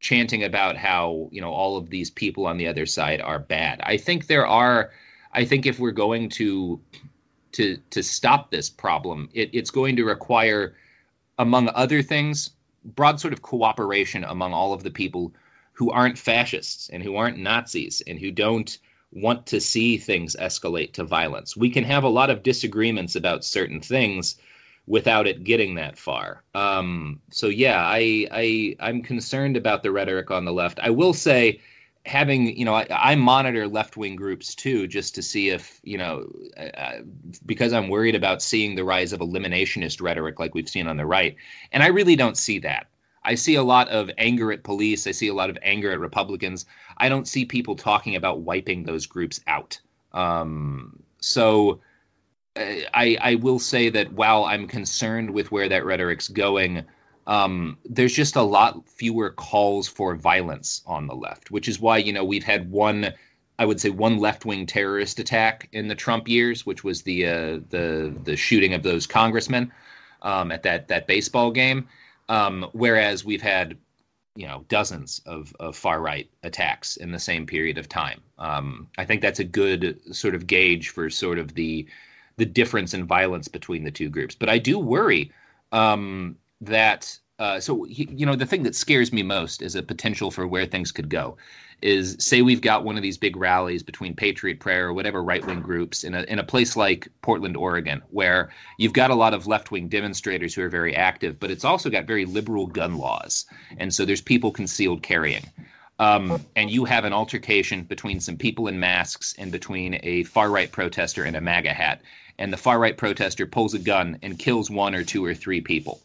chanting about how you know all of these people on the other side are bad. I think there are. I think if we're going to to to stop this problem, it, it's going to require, among other things, broad sort of cooperation among all of the people who aren't fascists and who aren't Nazis and who don't want to see things escalate to violence. We can have a lot of disagreements about certain things without it getting that far. Um, so yeah, I, I I'm concerned about the rhetoric on the left. I will say, having you know I, I monitor left wing groups too just to see if you know uh, because I'm worried about seeing the rise of eliminationist rhetoric like we've seen on the right, and I really don't see that. I see a lot of anger at police. I see a lot of anger at Republicans. I don't see people talking about wiping those groups out. Um, so I, I will say that while I'm concerned with where that rhetoric's going, um, there's just a lot fewer calls for violence on the left, which is why you know we've had one, I would say one left wing terrorist attack in the Trump years, which was the uh, the the shooting of those congressmen um, at that that baseball game. Um, whereas we've had you know dozens of, of far right attacks in the same period of time. Um, I think that's a good sort of gauge for sort of the the difference in violence between the two groups. But I do worry um, that uh, so you know the thing that scares me most is a potential for where things could go is say we've got one of these big rallies between patriot prayer or whatever right-wing groups in a in a place like Portland Oregon where you've got a lot of left-wing demonstrators who are very active but it's also got very liberal gun laws and so there's people concealed carrying um, and you have an altercation between some people in masks and between a far right protester and a MAGA hat and the far right protester pulls a gun and kills one or two or three people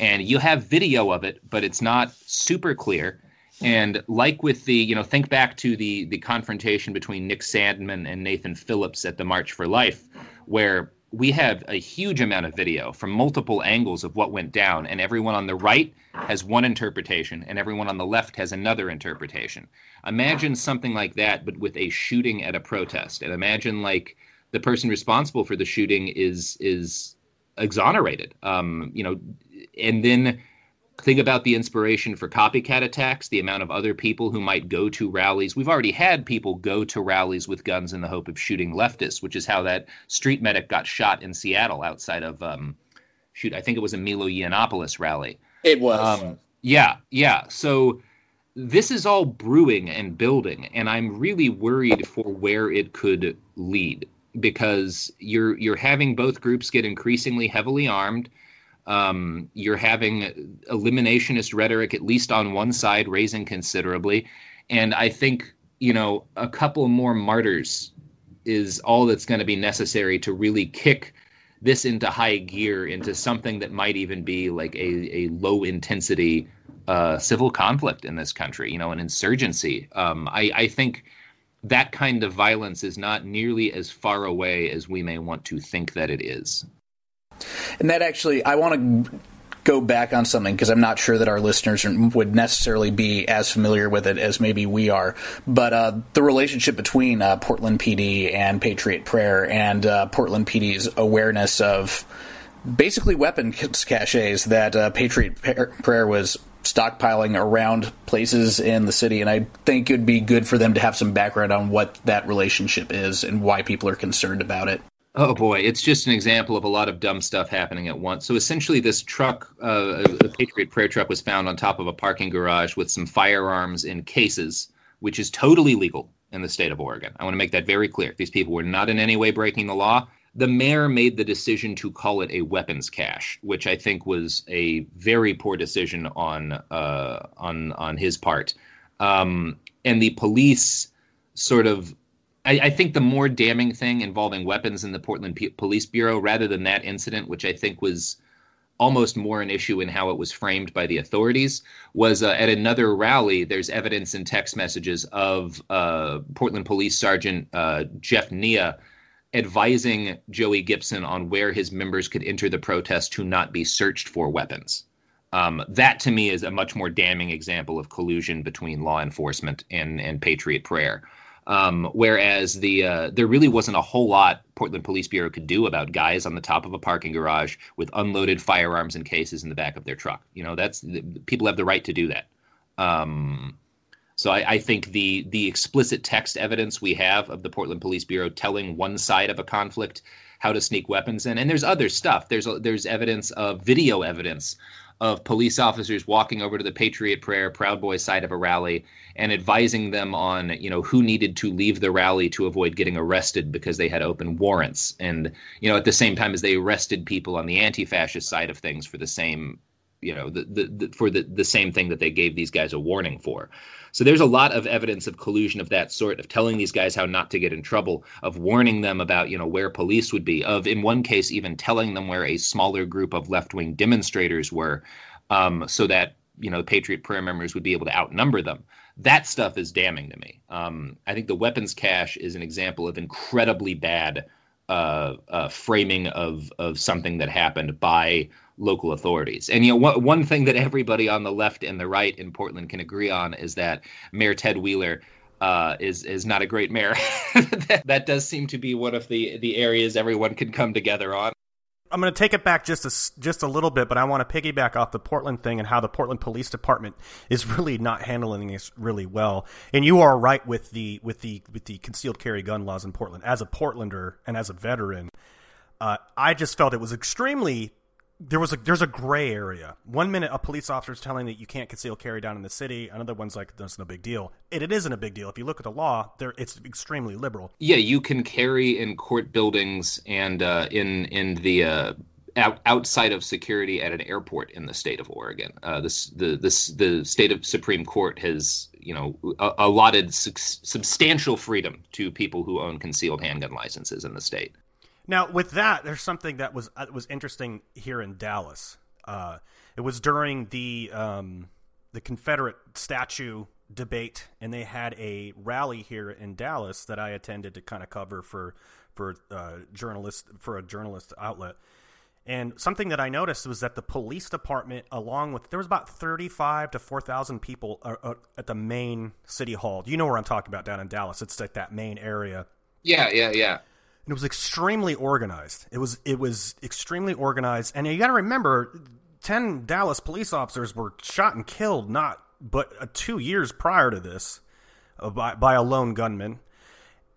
and you have video of it, but it's not super clear. And like with the, you know, think back to the the confrontation between Nick Sandmann and Nathan Phillips at the March for Life, where we have a huge amount of video from multiple angles of what went down, and everyone on the right has one interpretation, and everyone on the left has another interpretation. Imagine something like that, but with a shooting at a protest, and imagine like the person responsible for the shooting is is exonerated. Um, you know, and then think about the inspiration for copycat attacks, the amount of other people who might go to rallies. We've already had people go to rallies with guns in the hope of shooting leftists, which is how that street medic got shot in Seattle outside of um, shoot, I think it was a Milo Yiannopoulos rally. It was. Um, yeah, yeah. So this is all brewing and building, and I'm really worried for where it could lead because you're you're having both groups get increasingly heavily armed um, you're having eliminationist rhetoric, at least on one side, raising considerably. And I think, you know, a couple more martyrs is all that's going to be necessary to really kick this into high gear, into something that might even be like a, a low intensity uh, civil conflict in this country, you know, an insurgency. Um, I, I think that kind of violence is not nearly as far away as we may want to think that it is. And that actually, I want to go back on something because I'm not sure that our listeners would necessarily be as familiar with it as maybe we are. But uh, the relationship between uh, Portland PD and Patriot Prayer and uh, Portland PD's awareness of basically weapons caches that uh, Patriot Prayer was stockpiling around places in the city. And I think it would be good for them to have some background on what that relationship is and why people are concerned about it. Oh boy, it's just an example of a lot of dumb stuff happening at once. So essentially, this truck, uh, a Patriot Prayer truck, was found on top of a parking garage with some firearms in cases, which is totally legal in the state of Oregon. I want to make that very clear. These people were not in any way breaking the law. The mayor made the decision to call it a weapons cache, which I think was a very poor decision on uh, on on his part. Um, and the police sort of I, I, think the more damning thing involving weapons in the Portland P- Police Bureau, rather than that incident, which I think was almost more an issue in how it was framed by the authorities, was uh, at another rally. There's evidence in text messages of uh, Portland Police Sergeant uh, Jeff Niiya advising Joey Gibson on where his members could enter the protest to not be searched for weapons. Um, that to me is a much more damning example of collusion between law enforcement and, and Patriot Prayer. Um, whereas the uh, there really wasn't a whole lot Portland Police Bureau could do about guys on the top of a parking garage with unloaded firearms and cases in the back of their truck. You know, that's people have the right to do that. Um, so I, I, think the the explicit text evidence we have of the Portland Police Bureau telling one side of a conflict how to sneak weapons in, and there's other stuff. There's there's evidence of video evidence of police officers walking over to the Patriot Prayer Proud Boy side of a rally and advising them on, you know, who needed to leave the rally to avoid getting arrested because they had open warrants. And, you know, at the same time as they arrested people on the anti-fascist side of things for the same you know the, the, the, for the, the same thing that they gave these guys a warning for. So there's a lot of evidence of collusion of that sort of telling these guys how not to get in trouble of warning them about you know where police would be of in one case even telling them where a smaller group of left-wing demonstrators were um, so that you know the patriot prayer members would be able to outnumber them. That stuff is damning to me. Um, i think the weapons cache is an example of incredibly bad uh, uh, framing of of something that happened by local authorities. And you know, one, one thing that everybody on the left and the right in Portland can agree on is that Mayor Ted Wheeler uh, is is not a great mayor. that, that, does seem to be one of the the areas everyone can come together on. I'm going to take it back just a, just a little bit, but I want to piggyback off the Portland thing and how the Portland Police Department is really not handling this really well. And you are right with the with the with the concealed carry gun laws in Portland. As a Portlander and as a veteran, uh, I just felt it was extremely there was a there's a gray area. One minute a police officer is telling that you can't conceal carry down in the city. Another one's like that's no big deal. It, it isn't a big deal. If you look at the law, there it's extremely liberal. Yeah, you can carry in court buildings and uh, in in the uh, out, outside of security at an airport in the state of Oregon. Uh, this the this the state of Supreme Court has you know allotted su- substantial freedom to people who own concealed handgun licenses in the state. Now, with that, there's something that was uh, was interesting here in Dallas. Uh, it was during the um, the Confederate statue debate, and they had a rally here in Dallas that I attended to kind of cover for for uh, journalist for a journalist outlet. And something that I noticed was that the police department, along with there was about thirty-five to four thousand people uh, uh, at the main city hall. You know where I'm talking about down in Dallas? It's like that main area. Yeah, yeah, yeah it was extremely organized. It was it was extremely organized, and you got to remember, ten Dallas police officers were shot and killed not but uh, two years prior to this uh, by by a lone gunman.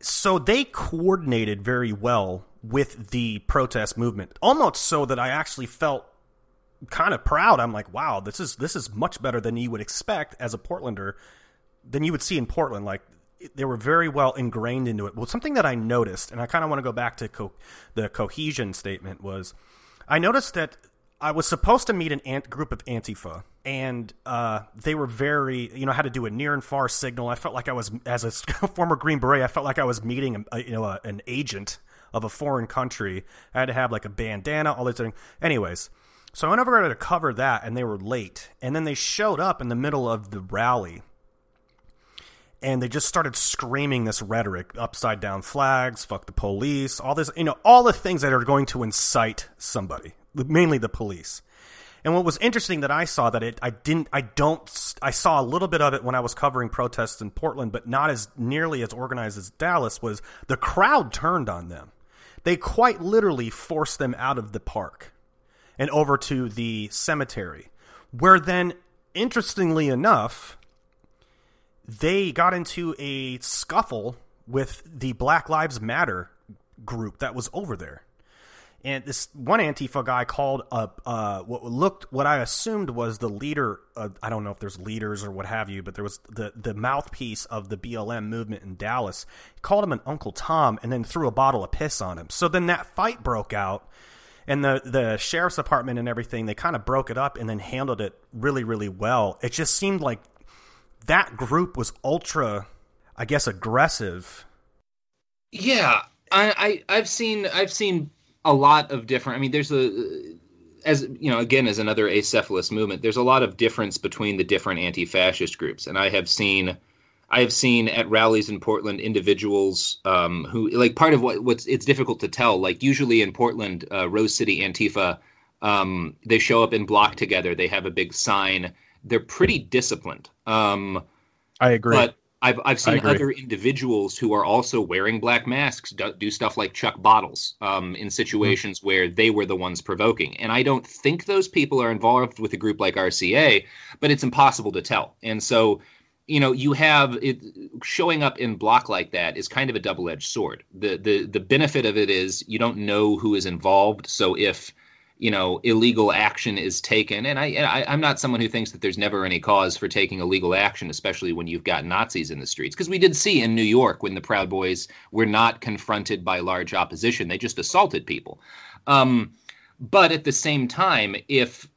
So they coordinated very well with the protest movement, almost so that I actually felt kind of proud. I'm like, wow, this is this is much better than you would expect as a Portlander, than you would see in Portland. Like they were very well ingrained into it. Well, something that I noticed, and I kind of want to go back to co- the cohesion statement, was I noticed that I was supposed to meet an ant- group of Antifa, and uh, they were very, you know, had to do a near and far signal. I felt like I was, as a former Green Beret, I felt like I was meeting, a, you know, a, an agent of a foreign country. I had to have like a bandana, all this thing. Anyways, so I went over to cover that, and they were late, and then they showed up in the middle of the rally and they just started screaming this rhetoric upside down flags fuck the police all this you know all the things that are going to incite somebody mainly the police. And what was interesting that I saw that it I didn't I don't I saw a little bit of it when I was covering protests in Portland but not as nearly as organized as Dallas was the crowd turned on them. They quite literally forced them out of the park and over to the cemetery where then interestingly enough they got into a scuffle with the Black Lives Matter group that was over there. And this one Antifa guy called up uh, what looked, what I assumed was the leader. Of, I don't know if there's leaders or what have you, but there was the the mouthpiece of the BLM movement in Dallas. He called him an Uncle Tom, and then threw a bottle of piss on him. So then that fight broke out, and the the sheriff's department and everything they kind of broke it up and then handled it really really well. It just seemed like that group was ultra, I guess, aggressive. Yeah, I, I I've seen I've seen a lot of different. I mean, there's a as you know, again, as another acephalous movement, there's a lot of difference between the different anti-fascist groups, and I have seen, I have seen at rallies in Portland individuals um, who like part of what what's it's difficult to tell. Like usually in Portland, uh, Rose City Antifa, um, they show up in bloc together. They have a big sign they're pretty disciplined. Um, I agree. But I've I've seen other individuals who are also wearing black masks do, do stuff like chuck bottles um, in situations mm-hmm. where they were the ones provoking. And I don't think those people are involved with a group like RCA, but it's impossible to tell. And so, you know, you have it showing up in bloc like that is kind of a double-edged sword. The the the benefit of it is you don't know who is involved. So if you know illegal action is taken. And I, I am not someone who thinks that there's never any cause for taking illegal action especially when you've got nazis in the streets. Because we did see in new york when the proud boys were not confronted by large opposition they just assaulted people. Um, but at the same time if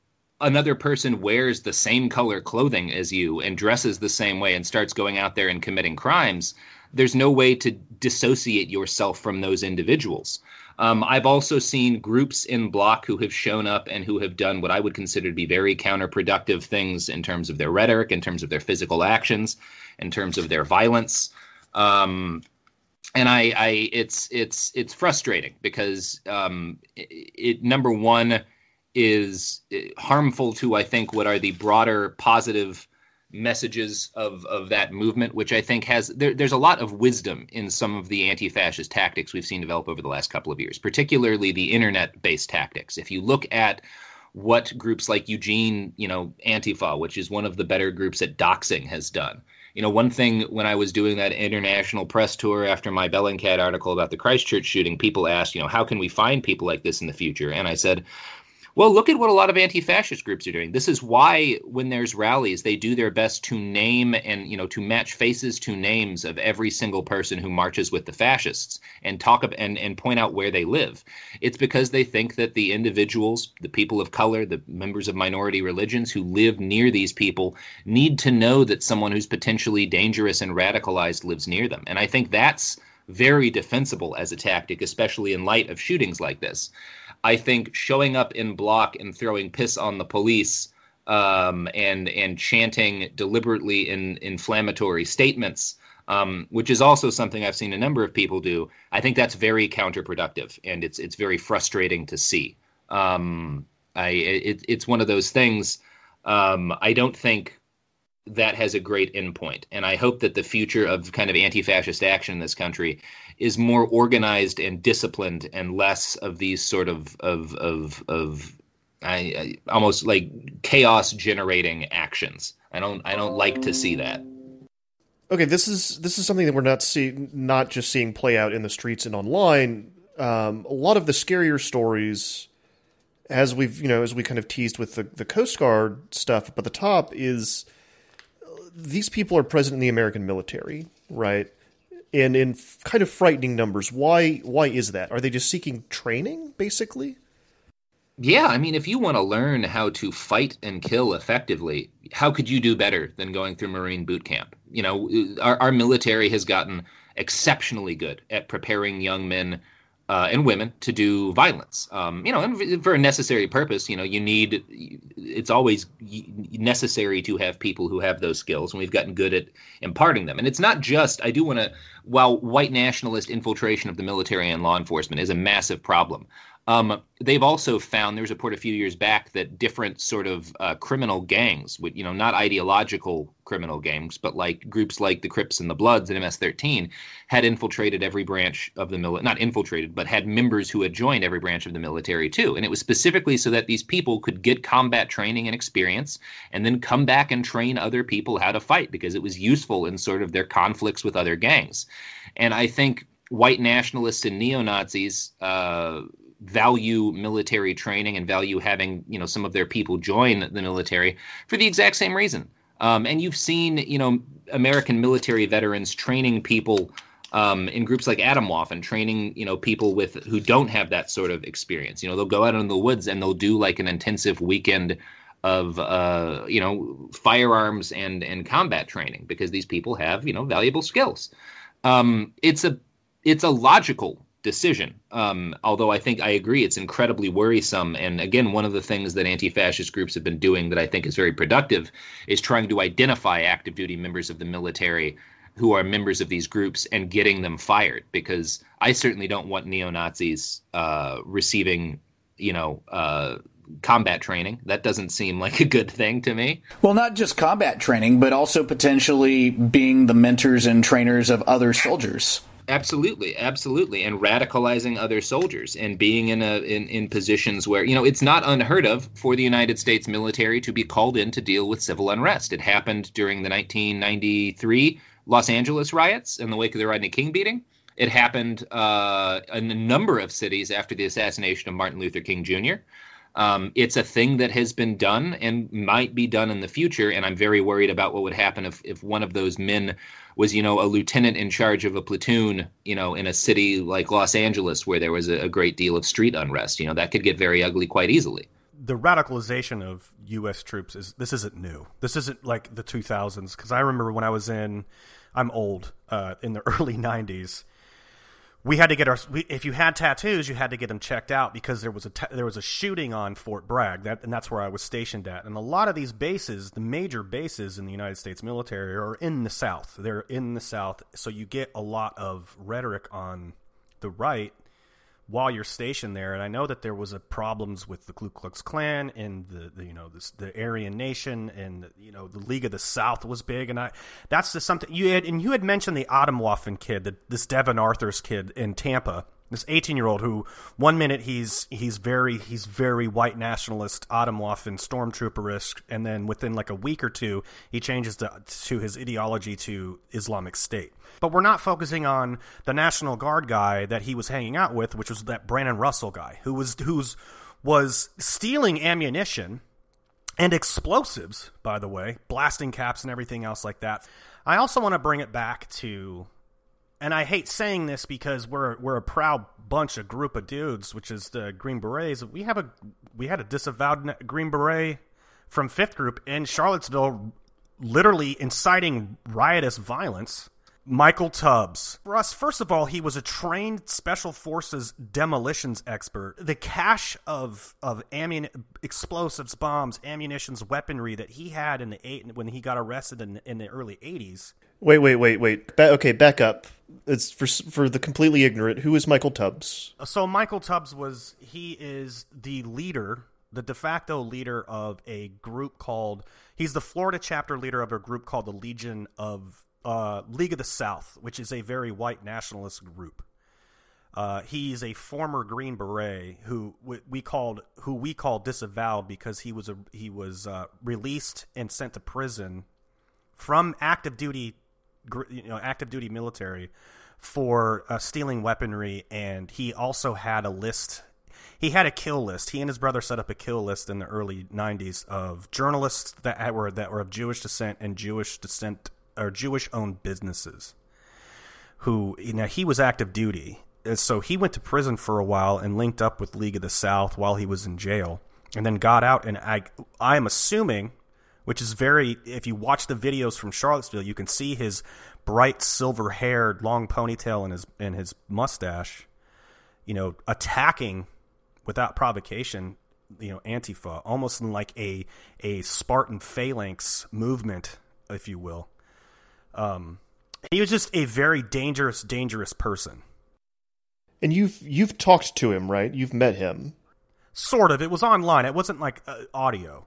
another person wears the same color clothing as you and dresses the same way and starts going out there and committing crimes, there's no way to dissociate yourself from those individuals. Um, I've also seen groups in bloc who have shown up and who have done what I would consider to be very counterproductive things in terms of their rhetoric, in terms of their physical actions, in terms of their violence. Um, and I, I, it's it's it's frustrating because um, it, it number one is harmful to I think what are the broader positive messages of of that movement, which I think has there, there's a lot of wisdom in some of the anti-fascist tactics we've seen develop over the last couple of years, particularly the internet-based tactics. If you look at what groups like Eugene, you know, Antifa, which is one of the better groups at doxing, has done. You know, one thing when I was doing that international press tour after my Bellingcat article about the Christchurch shooting, people asked, you know, how can we find people like this in the future? And I said, well, look at what a lot of anti-fascist groups are doing. This is why when there's rallies, they do their best to name and you know to match faces to names of every single person who marches with the fascists and talk and and point out where they live. It's because they think that the individuals, the people of color, the members of minority religions who live near these people need to know that someone who's potentially dangerous and radicalized lives near them. And I think that's very defensible as a tactic, especially in light of shootings like this. I think showing up in bloc and throwing piss on the police um, and and chanting deliberately in inflammatory statements, um, which is also something I've seen a number of people do. I think that's very counterproductive, and it's it's very frustrating to see. Um, I it, it's one of those things. Um, I don't think that has a great endpoint. And I hope that the future of kind of anti fascist action in this country is more organized and disciplined and less of these sort of, of, of, of I, I, almost like chaos generating actions. I don't I don't like to see that. Okay, this is this is something that we're not seeing not just seeing play out in the streets and online. Um, a lot of the scarier stories, as we've you know as we kind of teased with the the Coast Guard stuff up at the top, is these people are present in the American military, right? And in kind of frightening numbers. Why? Why is that? Are they just seeking training, basically? Yeah, I mean, if you want to learn how to fight and kill effectively, how could you do better than going through Marine boot camp? You know, our, our military has gotten exceptionally good at preparing young men uh, and women to do violence. Um, you know, and for a necessary purpose. You know, you need. It's always necessary to have people who have those skills, and we've gotten good at imparting them. And it's not just. I do want to. While white nationalist infiltration of the military and law enforcement is a massive problem, um, they've also found there was a report a few years back that different sort of uh, criminal gangs, you know not ideological criminal gangs, but like groups like the Crips and the Bloods and MS-13, had infiltrated every branch of the military. Not infiltrated, but had members who had joined every branch of the military too. And it was specifically so that these people could get combat training and experience, and then come back and train other people how to fight because it was useful in sort of their conflicts with other gangs. And I think white nationalists and neo Nazis. Uh, value military training and value having you know some of their people join the military for the exact same reason. Um, and you've seen you know American military veterans training people um, in groups like Atomwaffen and training you know people with who don't have that sort of experience. You know they'll go out in the woods and they'll do like an intensive weekend of uh, you know firearms and and combat training because these people have you know valuable skills. Um, it's a it's a logical decision. Um, although I think I agree it's incredibly worrisome. And again, one of the things that anti fascist groups have been doing that I think is very productive is trying to identify active duty members of the military who are members of these groups and getting them fired because I certainly don't want neo Nazis uh, receiving, you know, uh, combat training. That doesn't seem like a good thing to me. Well, not just combat training, but also potentially being the mentors and trainers of other soldiers. Absolutely, absolutely, and radicalizing other soldiers and being in a in, in positions where you know it's not unheard of for the United States military to be called in to deal with civil unrest. It happened during the 1993 Los Angeles riots in the wake of the Rodney King beating. It happened uh, in a number of cities after the assassination of Martin Luther King Jr. Um, it's a thing that has been done and might be done in the future, and I'm very worried about what would happen if if one of those men was you know a lieutenant in charge of a platoon you know in a city like Los Angeles where there was a, a great deal of street unrest you know that could get very ugly quite easily the radicalization of U.S. troops is this isn't new. This isn't like the 2000s because I remember when I was in, I'm old, uh, in the early 90s. We had to get our. We, if you had tattoos, you had to get them checked out because there was a ta- there was a shooting on Fort Bragg, that, and that's where I was stationed at. And a lot of these bases, the major bases in the United States military, are in the South. They're in the South, so you get a lot of rhetoric on the right while you're stationed there. And I know that there was a problems with the Ku Klux Klan and the, the you know the, the Aryan Nation and you know the League of the South was big. And I that's just something you had and you had mentioned the Atomwaffen kid, the, this Devin Arthurs kid in Tampa. This 18 year old who one minute he's he's very he's very white nationalist Atomwaffen stormtrooperish and then within like a week or two he changes to, to his ideology to Islamic State. But we're not focusing on the National Guard guy that he was hanging out with, which was that Brandon Russell guy who was who's was stealing ammunition and explosives, by the way, blasting caps and everything else like that. I also want to bring it back to and I hate saying this because we're we're a proud bunch of group of dudes, which is the Green Berets. We have a we had a disavowed Green Beret from Fifth Group in Charlottesville, literally inciting riotous violence. Michael Tubbs. Russ, first of all, he was a trained special forces demolitions expert. The cache of of explosives, bombs, ammunitions, weaponry that he had in the eight when he got arrested in, in the early '80s. Wait, wait, wait, wait. Ba- okay, back up. It's for for the completely ignorant. Who is Michael Tubbs? So Michael Tubbs was he is the leader, the de facto leader of a group called. He's the Florida chapter leader of a group called the Legion of uh, League of the South, which is a very white nationalist group. Uh, he's a former Green Beret who we called who we call disavowed because he was a, he was uh, released and sent to prison from active duty, you know, active duty military for uh, stealing weaponry, and he also had a list. He had a kill list. He and his brother set up a kill list in the early '90s of journalists that were that were of Jewish descent and Jewish descent or Jewish owned businesses who you know he was active duty and so he went to prison for a while and linked up with League of the South while he was in jail and then got out and I I am assuming which is very if you watch the videos from Charlottesville you can see his bright silver haired long ponytail and his and his mustache you know attacking without provocation you know antifa almost in like a a Spartan phalanx movement if you will um, he was just a very dangerous, dangerous person. And you've you've talked to him, right? You've met him. Sort of. It was online. It wasn't like uh, audio.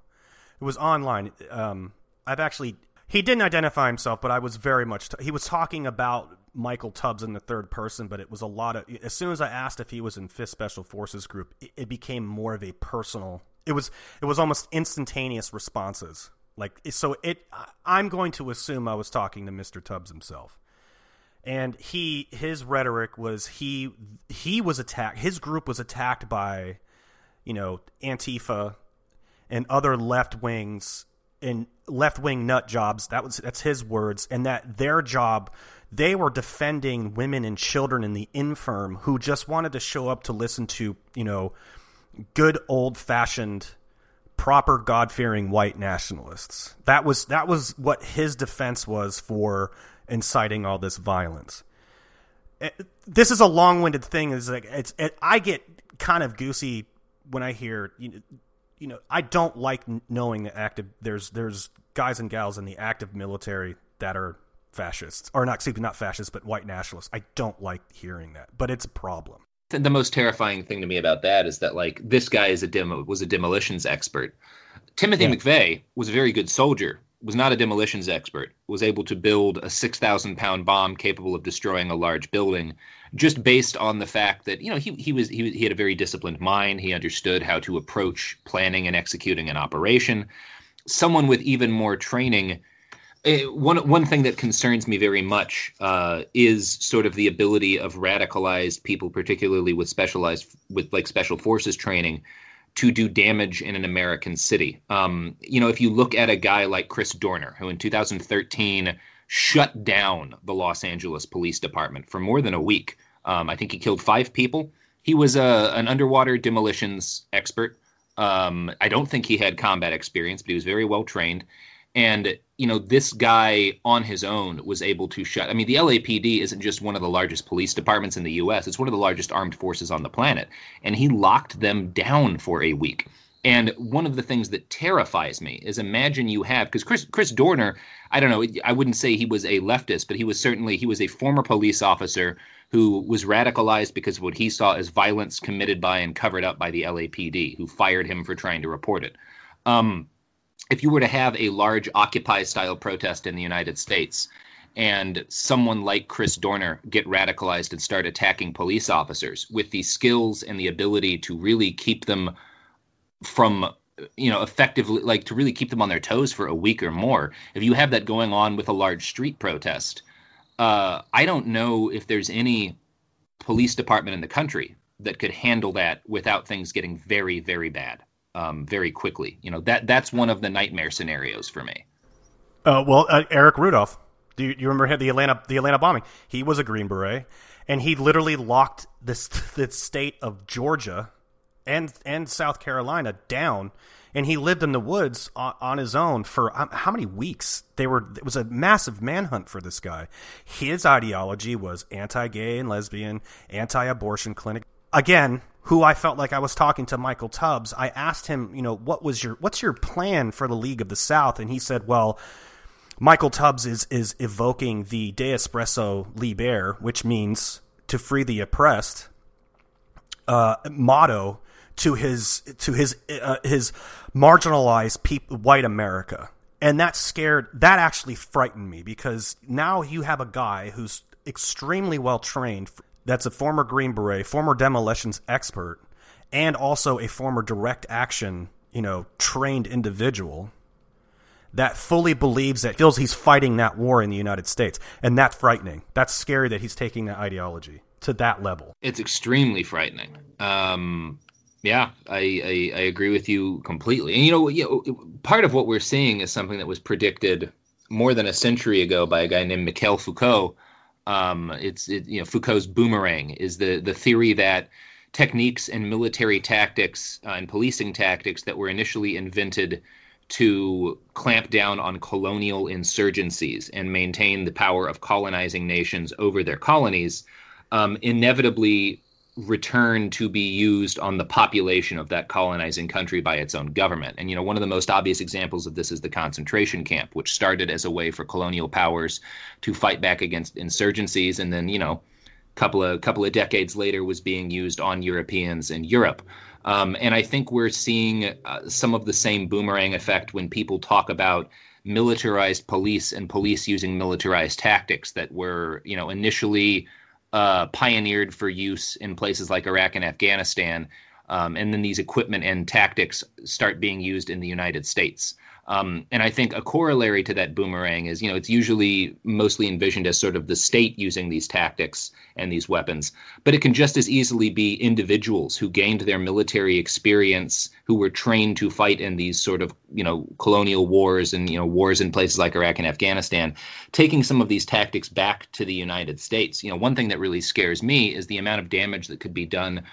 It was online. Um, I've actually he didn't identify himself, but I was very much. T- he was talking about Michael Tubbs in the third person, but it was a lot of. As soon as I asked if he was in Fifth Special Forces Group, it, it became more of a personal. It was it was almost instantaneous responses. Like so, it. I'm going to assume I was talking to Mr. Tubbs himself, and he his rhetoric was he he was attacked. His group was attacked by, you know, Antifa and other left wings and left wing nut jobs. That was that's his words, and that their job they were defending women and children in the infirm who just wanted to show up to listen to you know good old fashioned proper God fearing white nationalists. That was that was what his defense was for inciting all this violence. It, this is a long winded thing. Is like it's it, I get kind of goosey when I hear you know, you know I don't like knowing that active there's there's guys and gals in the active military that are fascists or not excuse me not fascists but white nationalists. I don't like hearing that, but it's a problem the most terrifying thing to me about that is that like this guy is a demo was a demolitions expert. Timothy yeah. McVeigh was a very good soldier, was not a demolitions expert, was able to build a 6,000 pound bomb capable of destroying a large building just based on the fact that, you know, he, he was, he, he had a very disciplined mind. He understood how to approach planning and executing an operation. Someone with even more training uh, one one thing that concerns me very much uh, is sort of the ability of radicalized people, particularly with specialized with like special forces training, to do damage in an American city. Um, you know, if you look at a guy like Chris Dorner, who in 2013 shut down the Los Angeles Police Department for more than a week. Um, I think he killed five people. He was a, an underwater demolitions expert Um, I don't think he had combat experience, but he was very well trained. And you know, this guy on his own was able to shut. I mean, the LAPD isn't just one of the largest police departments in the U.S. It's one of the largest armed forces on the planet, and he locked them down for a week. And one of the things that terrifies me is imagine you have because Chris Chris Dorner, I don't know, I wouldn't say he was a leftist, but he was certainly he was a former police officer who was radicalized because of what he saw as violence committed by and covered up by the LAPD, who fired him for trying to report it. Um, if you were to have a large Occupy style protest in the United States, and someone like Chris Dorner get radicalized and start attacking police officers with the skills and the ability to really keep them from you know effectively like to really keep them on their toes for a week or more if you have that going on with a large street protest uh, i don't know if there's any police department in the country that could handle that without things getting very very bad um, very quickly you know that that's one of the nightmare scenarios for me uh, well uh, eric rudolph do you, you remember the atlanta the atlanta bombing he was a green beret and he literally locked this the state of georgia and and South Carolina down, and he lived in the woods on, his own for um, how many weeks? They were it was a massive manhunt for this guy. His ideology was anti-gay and lesbian, anti-abortion clinic. Again, who I felt like I was talking to Michael Tubbs. I asked him, you know, what was your what's your plan for the League of the South, and he said, well. Michael Tubbs is is evoking the De Oppresso Liber, which means to free the oppressed, uh, motto to his to his uh, his marginalized people, white America, and that scared that actually frightened me because now you have a guy who's extremely well trained. That's a former Green Beret, former demolitions expert, and also a former direct action, you know, trained individual that fully believes that feels he's fighting that war in the United States, and that's frightening. That's scary that he's taking that ideology to that level. It's extremely frightening. Um, yeah, I, I, I agree with you completely. And you know, you know, part of what we're seeing is something that was predicted more than a century ago by a guy named Michel Foucault. Um, it's it, you know Foucault's boomerang is the the theory that techniques and military tactics uh, and policing tactics that were initially invented to clamp down on colonial insurgencies and maintain the power of colonizing nations over their colonies um, inevitably return to be used on the population of that colonizing country by its own government. And you know, one of the most obvious examples of this is the concentration camp, which started as a way for colonial powers to fight back against insurgencies, and then you know, a couple of couple of decades later was being used on Europeans in Europe. Um, and I think we're seeing uh, some of the same boomerang effect when people talk about militarized police and police using militarized tactics that were, you know, initially uh, pioneered for use in places like Iraq and Afghanistan. Um, and then these equipment and tactics start being used in the United States. Um, and I think a corollary to that boomerang is, you know, it's usually mostly envisioned as sort of the state using these tactics and these weapons, but it can just as easily be individuals who gained their military experience, who were trained to fight in these sort of, you know, colonial wars and, you know, wars in places like Iraq and Afghanistan, taking some of these tactics back to the United States. You know, one thing that really scares me is the amount of damage that could be done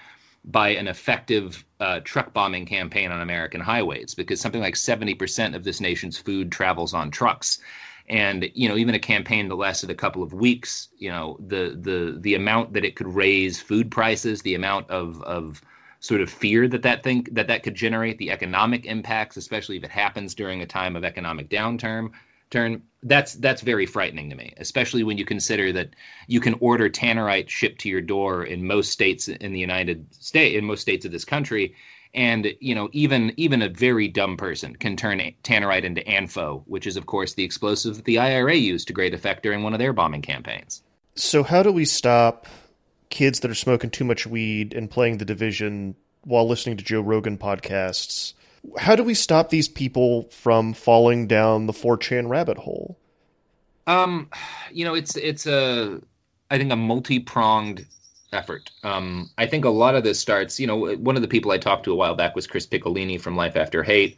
by an effective uh, truck bombing campaign on American highways because something like 70% of this nation's food travels on trucks. And you know, even a campaign that lasted a couple of weeks, you know, the the the amount that it could raise food prices, the amount of of sort of fear that that thing that that could generate, the economic impacts, especially if it happens during a time of economic downturn, turn that's that's very frightening to me especially when you consider that you can order tannerite shipped to your door in most states in the united states in most states of this country. And you know even even a very dumb person can turn tannerite into anfo which is of course the explosive that the ira used to great effect during one of their bombing campaigns. So how do we stop kids that are smoking too much weed and playing the division while listening to joe rogan podcasts how do we stop these people from falling down the 4chan rabbit hole? Um, you know, it's it's a I think a multi-pronged effort. Um, I think a lot of this starts, you know, one of the people I talked to a while back was Chris Picciolini from Life After Hate.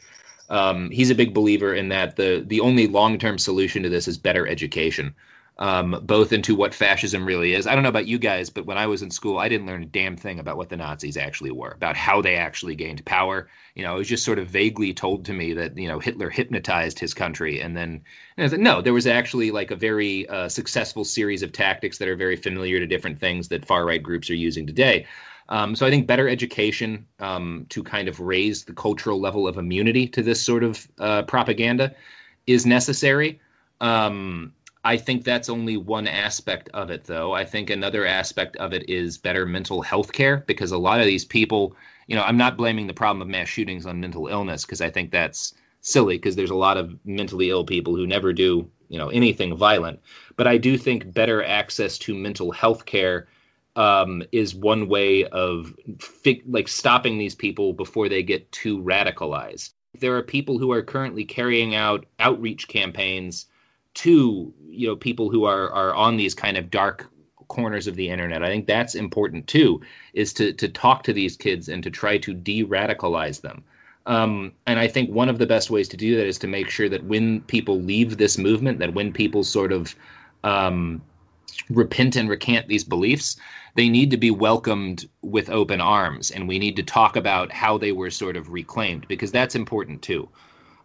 Um, he's a big believer in that the the only long-term solution to this is better education. Um, both into what fascism really is. I don't know about you guys, but when I was in school, I didn't learn a damn thing about what the Nazis actually were, about how they actually gained power. You know, it was just sort of vaguely told to me that you know Hitler hypnotized his country, and then and no, there was actually like a very uh, successful series of tactics that are very familiar to different things that far right groups are using today. Um, so I think better education um, to kind of raise the cultural level of immunity to this sort of uh, propaganda is necessary. Um, I think that's only one aspect of it, though. I think another aspect of it is better mental health care because a lot of these people, you know, I'm not blaming the problem of mass shootings on mental illness because I think that's silly because there's a lot of mentally ill people who never do, you know, anything violent. But I do think better access to mental health care um, is one way of fi- like stopping these people before they get too radicalized. There are people who are currently carrying out outreach campaigns to you know people who are are on these kind of dark corners of the internet. I think that's important too, is to to talk to these kids and to try to de-radicalize them. Um, and I think one of the best ways to do that is to make sure that when people leave this movement, that when people sort of um, repent and recant these beliefs, they need to be welcomed with open arms, and we need to talk about how they were sort of reclaimed because that's important too.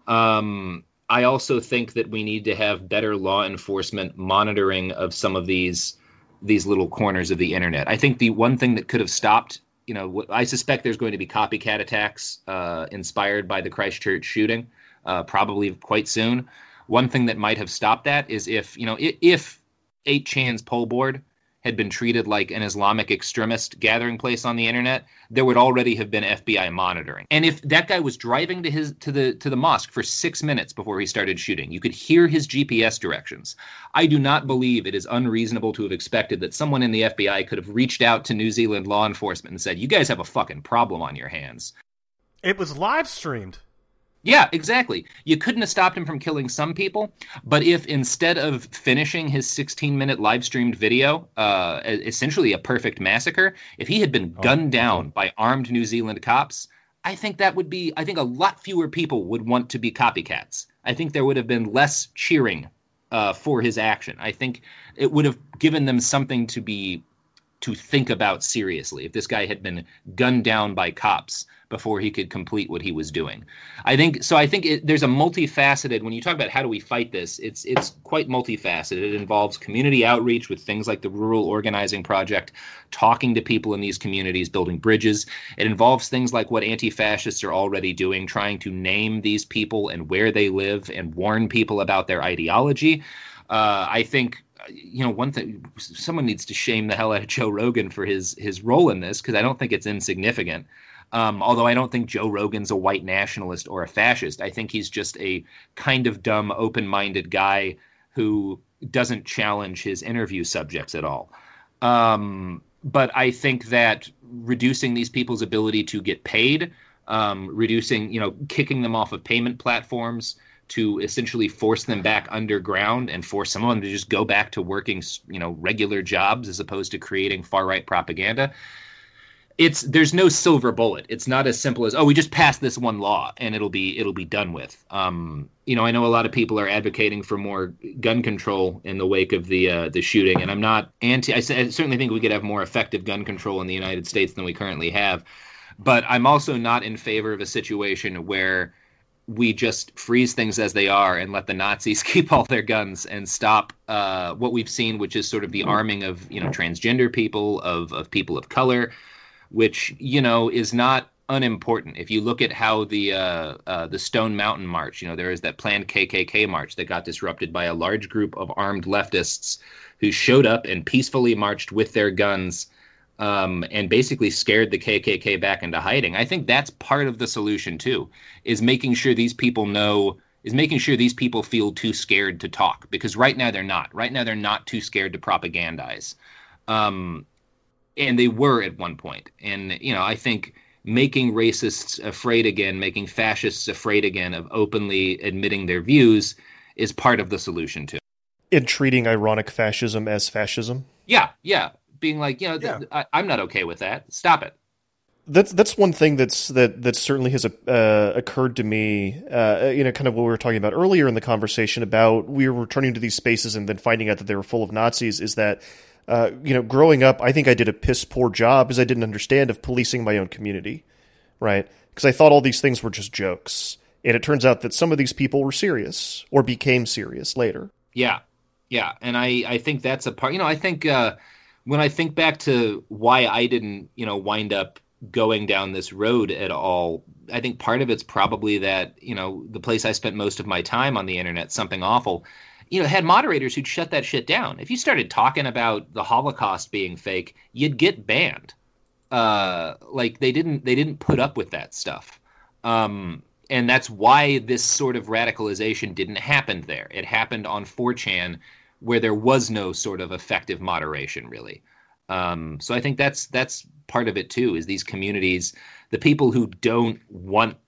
Um, I also think that we need to have better law enforcement monitoring of some of these these little corners of the internet. I think the one thing that could have stopped, you know, I suspect there's going to be copycat attacks uh, inspired by the Christchurch shooting, uh, probably quite soon. One thing that might have stopped that is if you know if, if 8chan's pol board had been treated like an Islamic extremist gathering place on the internet, there would already have been FBI monitoring. And if that guy was driving to his to the to the mosque for 6 minutes before he started shooting, you could hear his GPS directions. I do not believe it is unreasonable to have expected that someone in the FBI could have reached out to New Zealand law enforcement and said, "You guys have a fucking problem on your hands." It was live streamed. Yeah, exactly. You couldn't have stopped him from killing some people, but if instead of finishing his 16 minute live streamed video, uh, essentially a perfect massacre, if he had been oh, gunned down by armed New Zealand cops, I think that would be, I think a lot fewer people would want to be copycats. I think there would have been less cheering uh, for his action. I think it would have given them something to be to think about seriously if this guy had been gunned down by cops before he could complete what he was doing. I think so. I think it, there's a multifaceted. When you talk about how do we fight this, it's it's quite multifaceted. It involves community outreach with things like the Rural Organizing Project, talking to people in these communities, building bridges. It involves things like what anti-fascists are already doing, trying to name these people and where they live and warn people about their ideology. Uh, I think you know one thing someone needs to shame the hell out of Joe Rogan for his his role in this because I don't think it's insignificant. Um, although I don't think Joe Rogan's a white nationalist or a fascist. I think he's just a kind of dumb, open minded guy who doesn't challenge his interview subjects at all. Um, but I think that reducing these people's ability to get paid, um, reducing, you know, kicking them off of payment platforms to essentially force them back underground and force some of them to just go back to working, you know, regular jobs as opposed to creating far right propaganda it's there's no silver bullet. It's not as simple as oh we just passed this one law and it'll be it'll be done with. Um, you know I know a lot of people are advocating for more gun control in the wake of the uh, the shooting, and I'm not anti. I, I certainly think we could have more effective gun control in the United States than we currently have, but I'm also not in favor of a situation where we just freeze things as they are and let the Nazis keep all their guns and stop uh, what we've seen, which is sort of the arming of you know transgender people, of of people of color which you know is not unimportant. If you look at how the uh, uh, the Stone Mountain March, you know, there is that planned KKK march that got disrupted by a large group of armed leftists who showed up and peacefully marched with their guns um, and basically scared the KKK back into hiding. I think that's part of the solution too, is making sure these people know. Is making sure these people feel too scared to talk because right now they're not. Right now they're not too scared to propagandize. Um, and they were at one point. And you know, I think making racists afraid again, making fascists afraid again of openly admitting their views is part of the solution too. In treating ironic fascism as fascism. Yeah, yeah, being like, you know, yeah. th- I, am not okay with that. Stop it. that's that's one thing that's that that certainly has uh, occurred to me. Uh, you know, kind of what we were talking about earlier in the conversation about we were returning to these spaces and then finding out that they were full of Nazis. Is that uh, you know, growing up, I think I did a piss poor job because I didn't understand of policing my own community, right? Because I thought all these things were just jokes, and it turns out that some of these people were serious or became serious later. Yeah, yeah, and I I think that's a part. You know, I think uh, when I think back to why I didn't, you know, wind up going down this road at all. I think part of it's probably that, you know, the place I spent most of my time on the internet, something awful, you know, had moderators who'd shut that shit down. If you started talking about the Holocaust being fake, you'd get banned. Uh, like they didn't they didn't put up with that stuff. Um, and that's why this sort of radicalization didn't happen there. It happened on 4chan where there was no sort of effective moderation really. Um, so I think that's that's part of it too. Is these communities, the people who don't want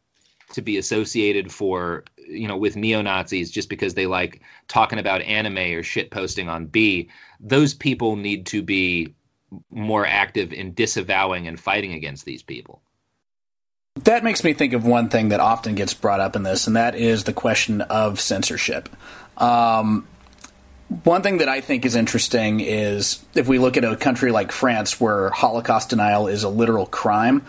to be associated for you know with neo Nazis just because they like talking about anime or shit posting on B, those people need to be more active in disavowing and fighting against these people. That makes me think of one thing that often gets brought up in this, and that is the question of censorship. Um, one thing that I think is interesting is if we look at a country like France where Holocaust denial is a literal crime,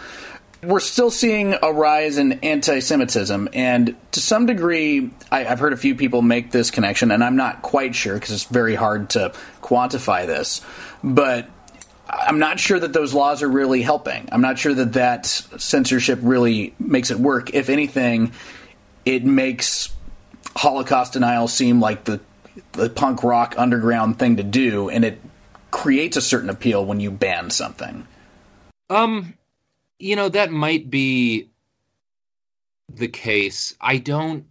we're still seeing a rise in anti Semitism. And to some degree, I, have heard a few people make this connection, and I'm not quite sure because it's very hard to quantify this. But I'm not sure that those laws are really helping. I'm not sure that that censorship really makes it work. If anything, it makes Holocaust denial seem like the the punk rock underground thing to do, and it creates a certain appeal when you ban something. Um, you know that might be the case. I don't.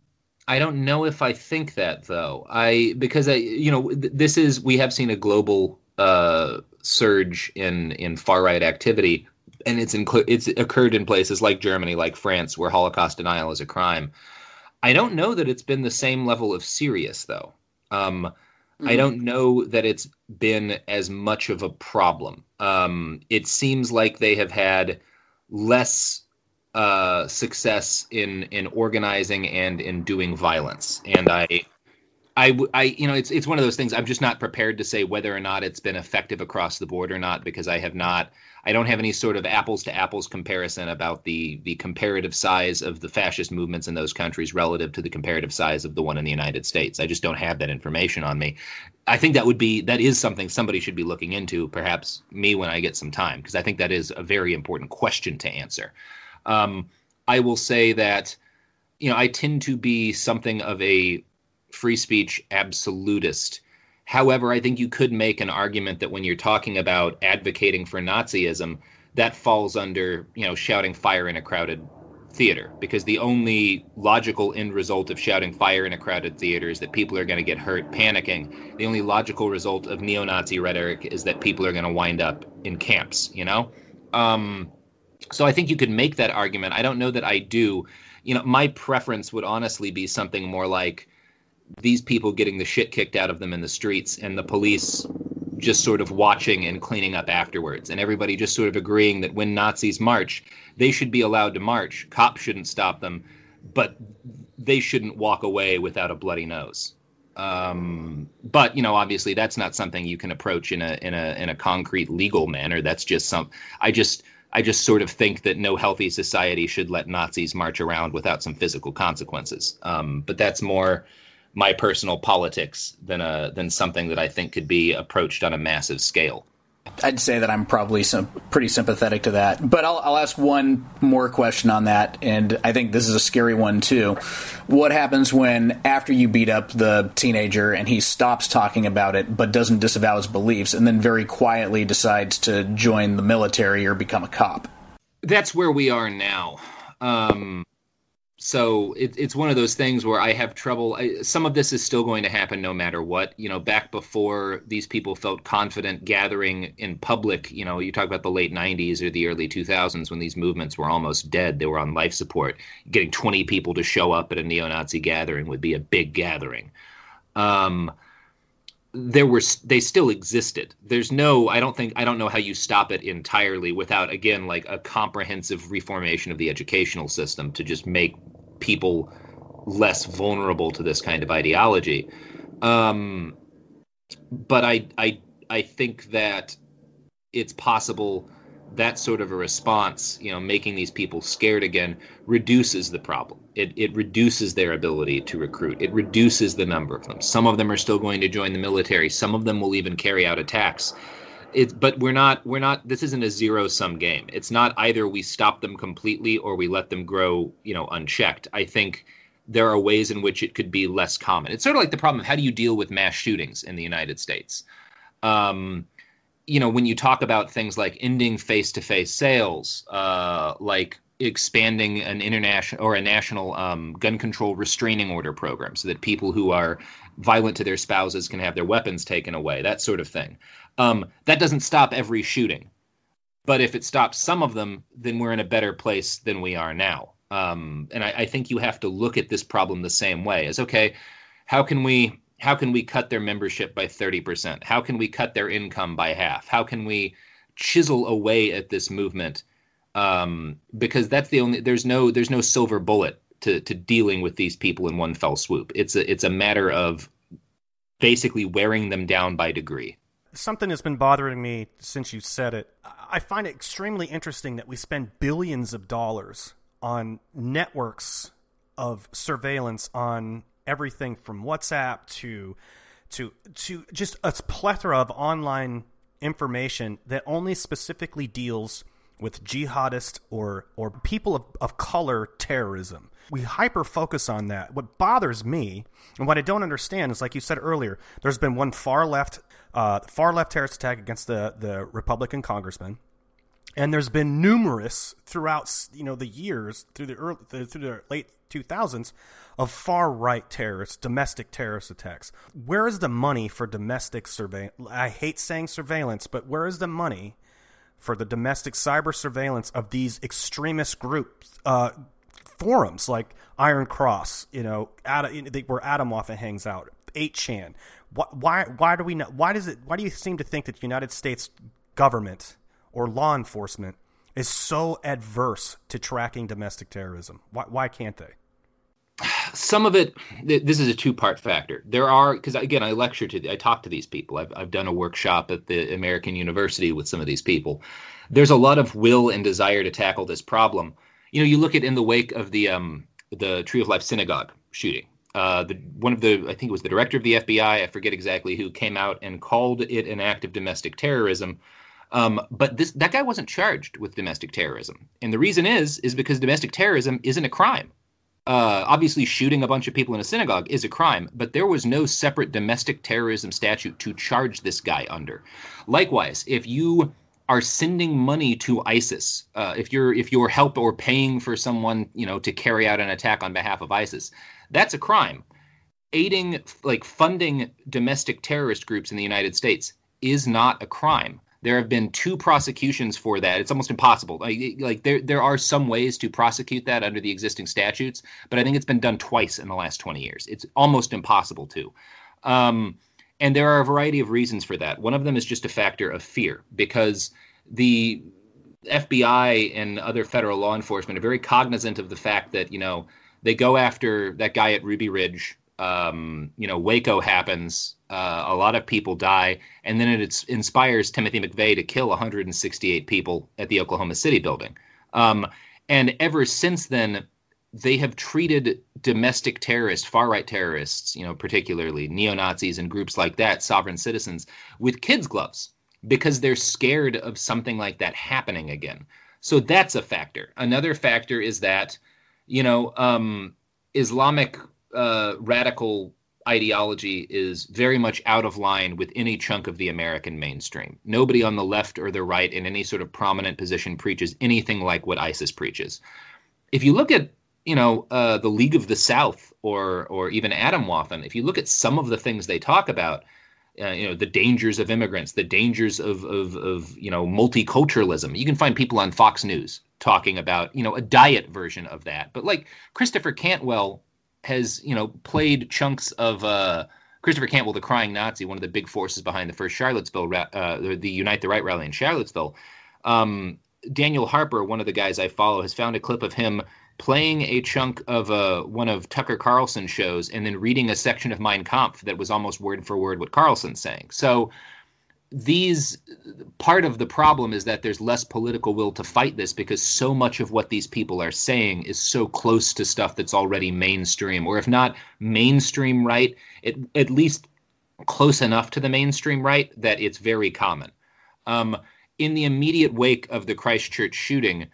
I don't know if I think that though. I because I you know th- this is we have seen a global uh, surge in in far right activity, and it's inclu- it's occurred in places like Germany, like France, where Holocaust denial is a crime. I don't know that it's been the same level of serious though. Um, mm-hmm. I don't know that it's been as much of a problem. Um, it seems like they have had less uh, success in in organizing and in doing violence, and I. I, I, you know, it's it's one of those things. I'm just not prepared to say whether or not it's been effective across the board or not because I have not I don't have any sort of apples to apples comparison about the the comparative size of the fascist movements in those countries relative to the comparative size of the one in the United States. I just don't have that information on me. I think that would be that is something somebody should be looking into, perhaps me when I get some time, because I think that is a very important question to answer. Um, I will say that you know I tend to be something of a free speech absolutist However, I think you could make an argument that when you're talking about advocating for Nazism, that falls under, you know, shouting fire in a crowded theater because the only logical end result of shouting fire in a crowded theater is that people are going to get hurt panicking. The only logical result of neo-Nazi rhetoric is that people are going to wind up in camps, you know? Um, so I think you could make that argument. I don't know that I do. You know, my preference would honestly be something more like these people getting the shit kicked out of them in the streets and the police just sort of watching and cleaning up afterwards and everybody just sort of agreeing that when Nazis march they should be allowed to march. Cops shouldn't stop them but they shouldn't walk away without a bloody nose. Um, but you know obviously that's not something you can approach in a in a in a concrete legal manner. That's just some I just I just sort of think that no healthy society should let Nazis march around without some physical consequences. Um, but that's more my personal politics than a than something that I think could be approached on a massive scale. I'd say that I'm probably some, pretty sympathetic to that, but I'll, I'll ask one more question on that, and I think this is a scary one too. What happens when after you beat up the teenager and he stops talking about it but doesn't disavow his beliefs, and then very quietly decides to join the military or become a cop? That's where we are now. Um, so it, it's one of those things where I have trouble. I, some of this is still going to happen no matter what. You know, back before these people felt confident gathering in public, you know, you talk about the late 90s or the early 2000s when these movements were almost dead. They were on life support. Getting 20 people to show up at a neo Nazi gathering would be a big gathering. Um, there were they still existed. There's no I don't think I don't know how you stop it entirely without again like a comprehensive reformation of the educational system to just make people less vulnerable to this kind of ideology. Um, but I I I think that it's possible that sort of a response, you know, making these people scared again, reduces the problem. It, it reduces their ability to recruit. It reduces the number of them. Some of them are still going to join the military. Some of them will even carry out attacks. It's, but we're not we're not this isn't a zero sum game. It's not either we stop them completely or we let them grow, you know, unchecked. I think there are ways in which it could be less common. It's sort of like the problem of how do you deal with mass shootings in the United States? Um, you know, when you talk about things like ending face-to-face sales, uh, like expanding an international or a national um, gun control restraining order program, so that people who are violent to their spouses can have their weapons taken away, that sort of thing. Um, that doesn't stop every shooting, but if it stops some of them, then we're in a better place than we are now. Um, and I, I think you have to look at this problem the same way as okay, how can we how can we cut their membership by 30%? How can we cut their income by half? How can we chisel away at this movement? Um, because that's the only there's no there's no silver bullet to to dealing with these people in one fell swoop. It's a it's a matter of basically wearing them down by degree. Something has been bothering me since you said it. I find it extremely interesting that we spend billions of dollars on networks of surveillance on everything from WhatsApp to to to just a plethora of online information that only specifically deals with jihadist or or people of, of color terrorism. We hyper focus on that. What bothers me and what I don't understand is, like you said earlier, there's been one far left uh, far left terrorist attack against the the Republican congressman and there's been numerous throughout you know the years through the early through the late 2000s of far right terrorists domestic terrorist attacks where is the money for domestic surveillance i hate saying surveillance but where is the money for the domestic cyber surveillance of these extremist groups uh, forums like iron cross you know Adam, where Atomwaffen hangs out 8chan why why do we know why does it why do you seem to think that the united states government or law enforcement is so adverse to tracking domestic terrorism? Why, why can't they? Some of it, this is a two part factor. There are, because again, I lecture to, I talk to these people. I've, I've done a workshop at the American University with some of these people. There's a lot of will and desire to tackle this problem. You know, you look at in the wake of the um, the Tree of Life synagogue shooting. Uh, the one of the I think it was the director of the FBI, I forget exactly who, came out and called it an act of domestic terrorism um, but this that guy wasn't charged with domestic terrorism, and the reason is is because domestic terrorism isn't a crime. Uh, obviously, shooting a bunch of people in a synagogue is a crime, but there was no separate domestic terrorism statute to charge this guy under. Likewise, if you are sending money to ISIS, uh, if you're if you're help or paying for someone, you know, to carry out an attack on behalf of ISIS, that's a crime. Aiding, like funding domestic terrorist groups in the United States, is not a crime. There have been two prosecutions for that. It's almost impossible. Like, like there there are some ways to prosecute that under the existing statutes, but I think it's been done twice in the last 20 years. It's almost impossible to. Um, and there are a variety of reasons for that. One of them is just a factor of fear because the FBI and other federal law enforcement are very cognizant of the fact that, you know, they go after that guy at Ruby Ridge um, you know, Waco happens, uh, a lot of people die, and then it inspires Timothy McVeigh to kill 168 people at the Oklahoma City building. Um, and ever since then, they have treated domestic terrorists, far right terrorists, you know, particularly neo Nazis and groups like that, sovereign citizens, with kids' gloves because they're scared of something like that happening again. So that's a factor. Another factor is that, you know, um, Islamic uh, radical ideology is very much out of line with any chunk of the American mainstream. Nobody on the left or the right in any sort of prominent position preaches anything like what ISIS preaches. If you look at you know uh, the League of the South or or even Atomwaffen, if you look at some of the things they talk about, uh, you know the dangers of immigrants, the dangers of, of of you know multiculturalism. You can find people on Fox News talking about you know a diet version of that. But like Christopher Cantwell has you know played chunks of uh, Christopher Cantwell, the crying Nazi, one of the big forces behind the first Charlottesville, uh, the Unite the Right rally in Charlottesville. Um, Daniel Harper, one of the guys I follow, has found a clip of him playing a chunk of uh, one of Tucker Carlson's shows and then reading a section of Mein Kampf that was almost word for word what Carlson's saying. So these part of the problem is that there's less political will to fight this because so much of what these people are saying is so close to stuff that's already mainstream or if not mainstream right it, at least close enough to the mainstream right that it's very common. Um, in the immediate wake of the christchurch shooting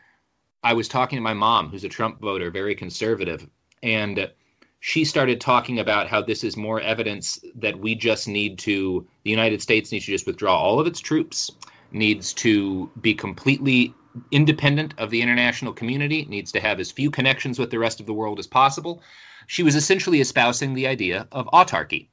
i was talking to my mom who's a trump voter very conservative and she started talking about how this is more evidence that we just need to the United States needs to just withdraw all of its troops, needs to be completely independent of the international community, needs to have as few connections with the rest of the world as possible. She was essentially espousing the idea of autarky.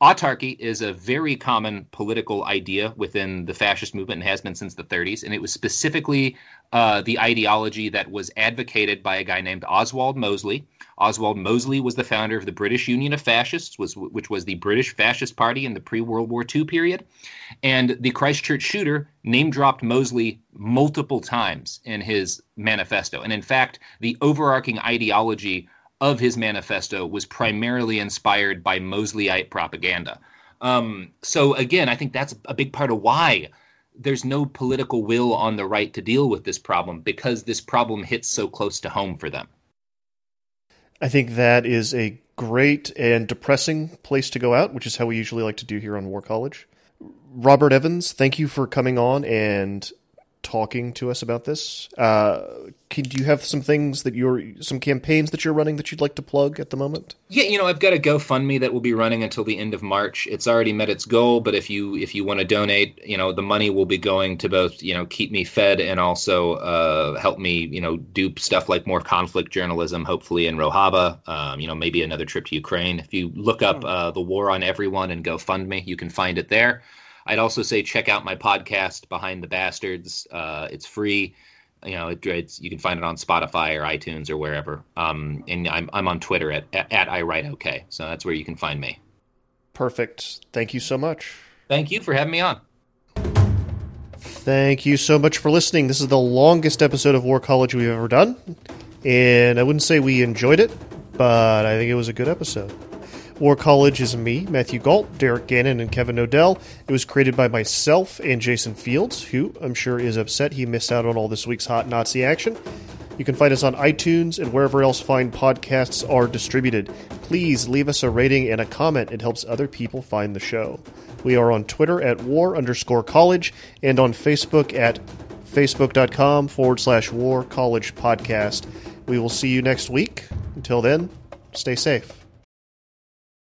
Autarky is a very common political idea within the fascist movement and has been since the 30s, and it was specifically uh, the ideology that was advocated by a guy named Oswald Mosley. Oswald Mosley was the founder of the British Union of Fascists, was, which was the British Fascist Party in the pre World War II period. And the Christchurch shooter name dropped Mosley multiple times in his manifesto. And in fact, the overarching ideology of his manifesto was primarily inspired by Mosleyite propaganda. Um, so again, I think that's a big part of why there's no political will on the right to deal with this problem because this problem hits so close to home for them. I think that is a great and depressing place to go out, which is how we usually like to do here on War College. Robert Evans, thank you for coming on and talking to us about this. Uh, can, do you have some things that you're, some campaigns that you're running that you'd like to plug at the moment? Yeah, you know, I've got a GoFundMe that will be running until the end of March. It's already met its goal, but if you if you want to donate, you know, the money will be going to both, you know, keep me fed and also uh, help me, you know, do stuff like more conflict journalism, hopefully in Rojava. Um, you know, maybe another trip to Ukraine. If you look up hmm. uh, the War on Everyone and GoFundMe, you can find it there. I'd also say check out my podcast, Behind the Bastards. Uh, it's free. You know, it, it's, you can find it on Spotify or iTunes or wherever. Um, and I'm, I'm on Twitter at, at, at I write okay. So that's where you can find me. Perfect. Thank you so much. Thank you for having me on. Thank you so much for listening. This is the longest episode of War College we've ever done. And I wouldn't say we enjoyed it, but I think it was a good episode. War College is me, Matthew Gault, Derek Gannon, and Kevin Knodell. It was created by myself and Jason Fields, who I'm sure is upset he missed out on all this week's hot Nazi action. You can find us on iTunes and wherever else fine podcasts are distributed. Please leave us a rating and a comment. It helps other people find the show. We are on Twitter at war underscore college and on Facebook at facebook.com forward slash war college podcast. We will see you next week. Until then, stay safe.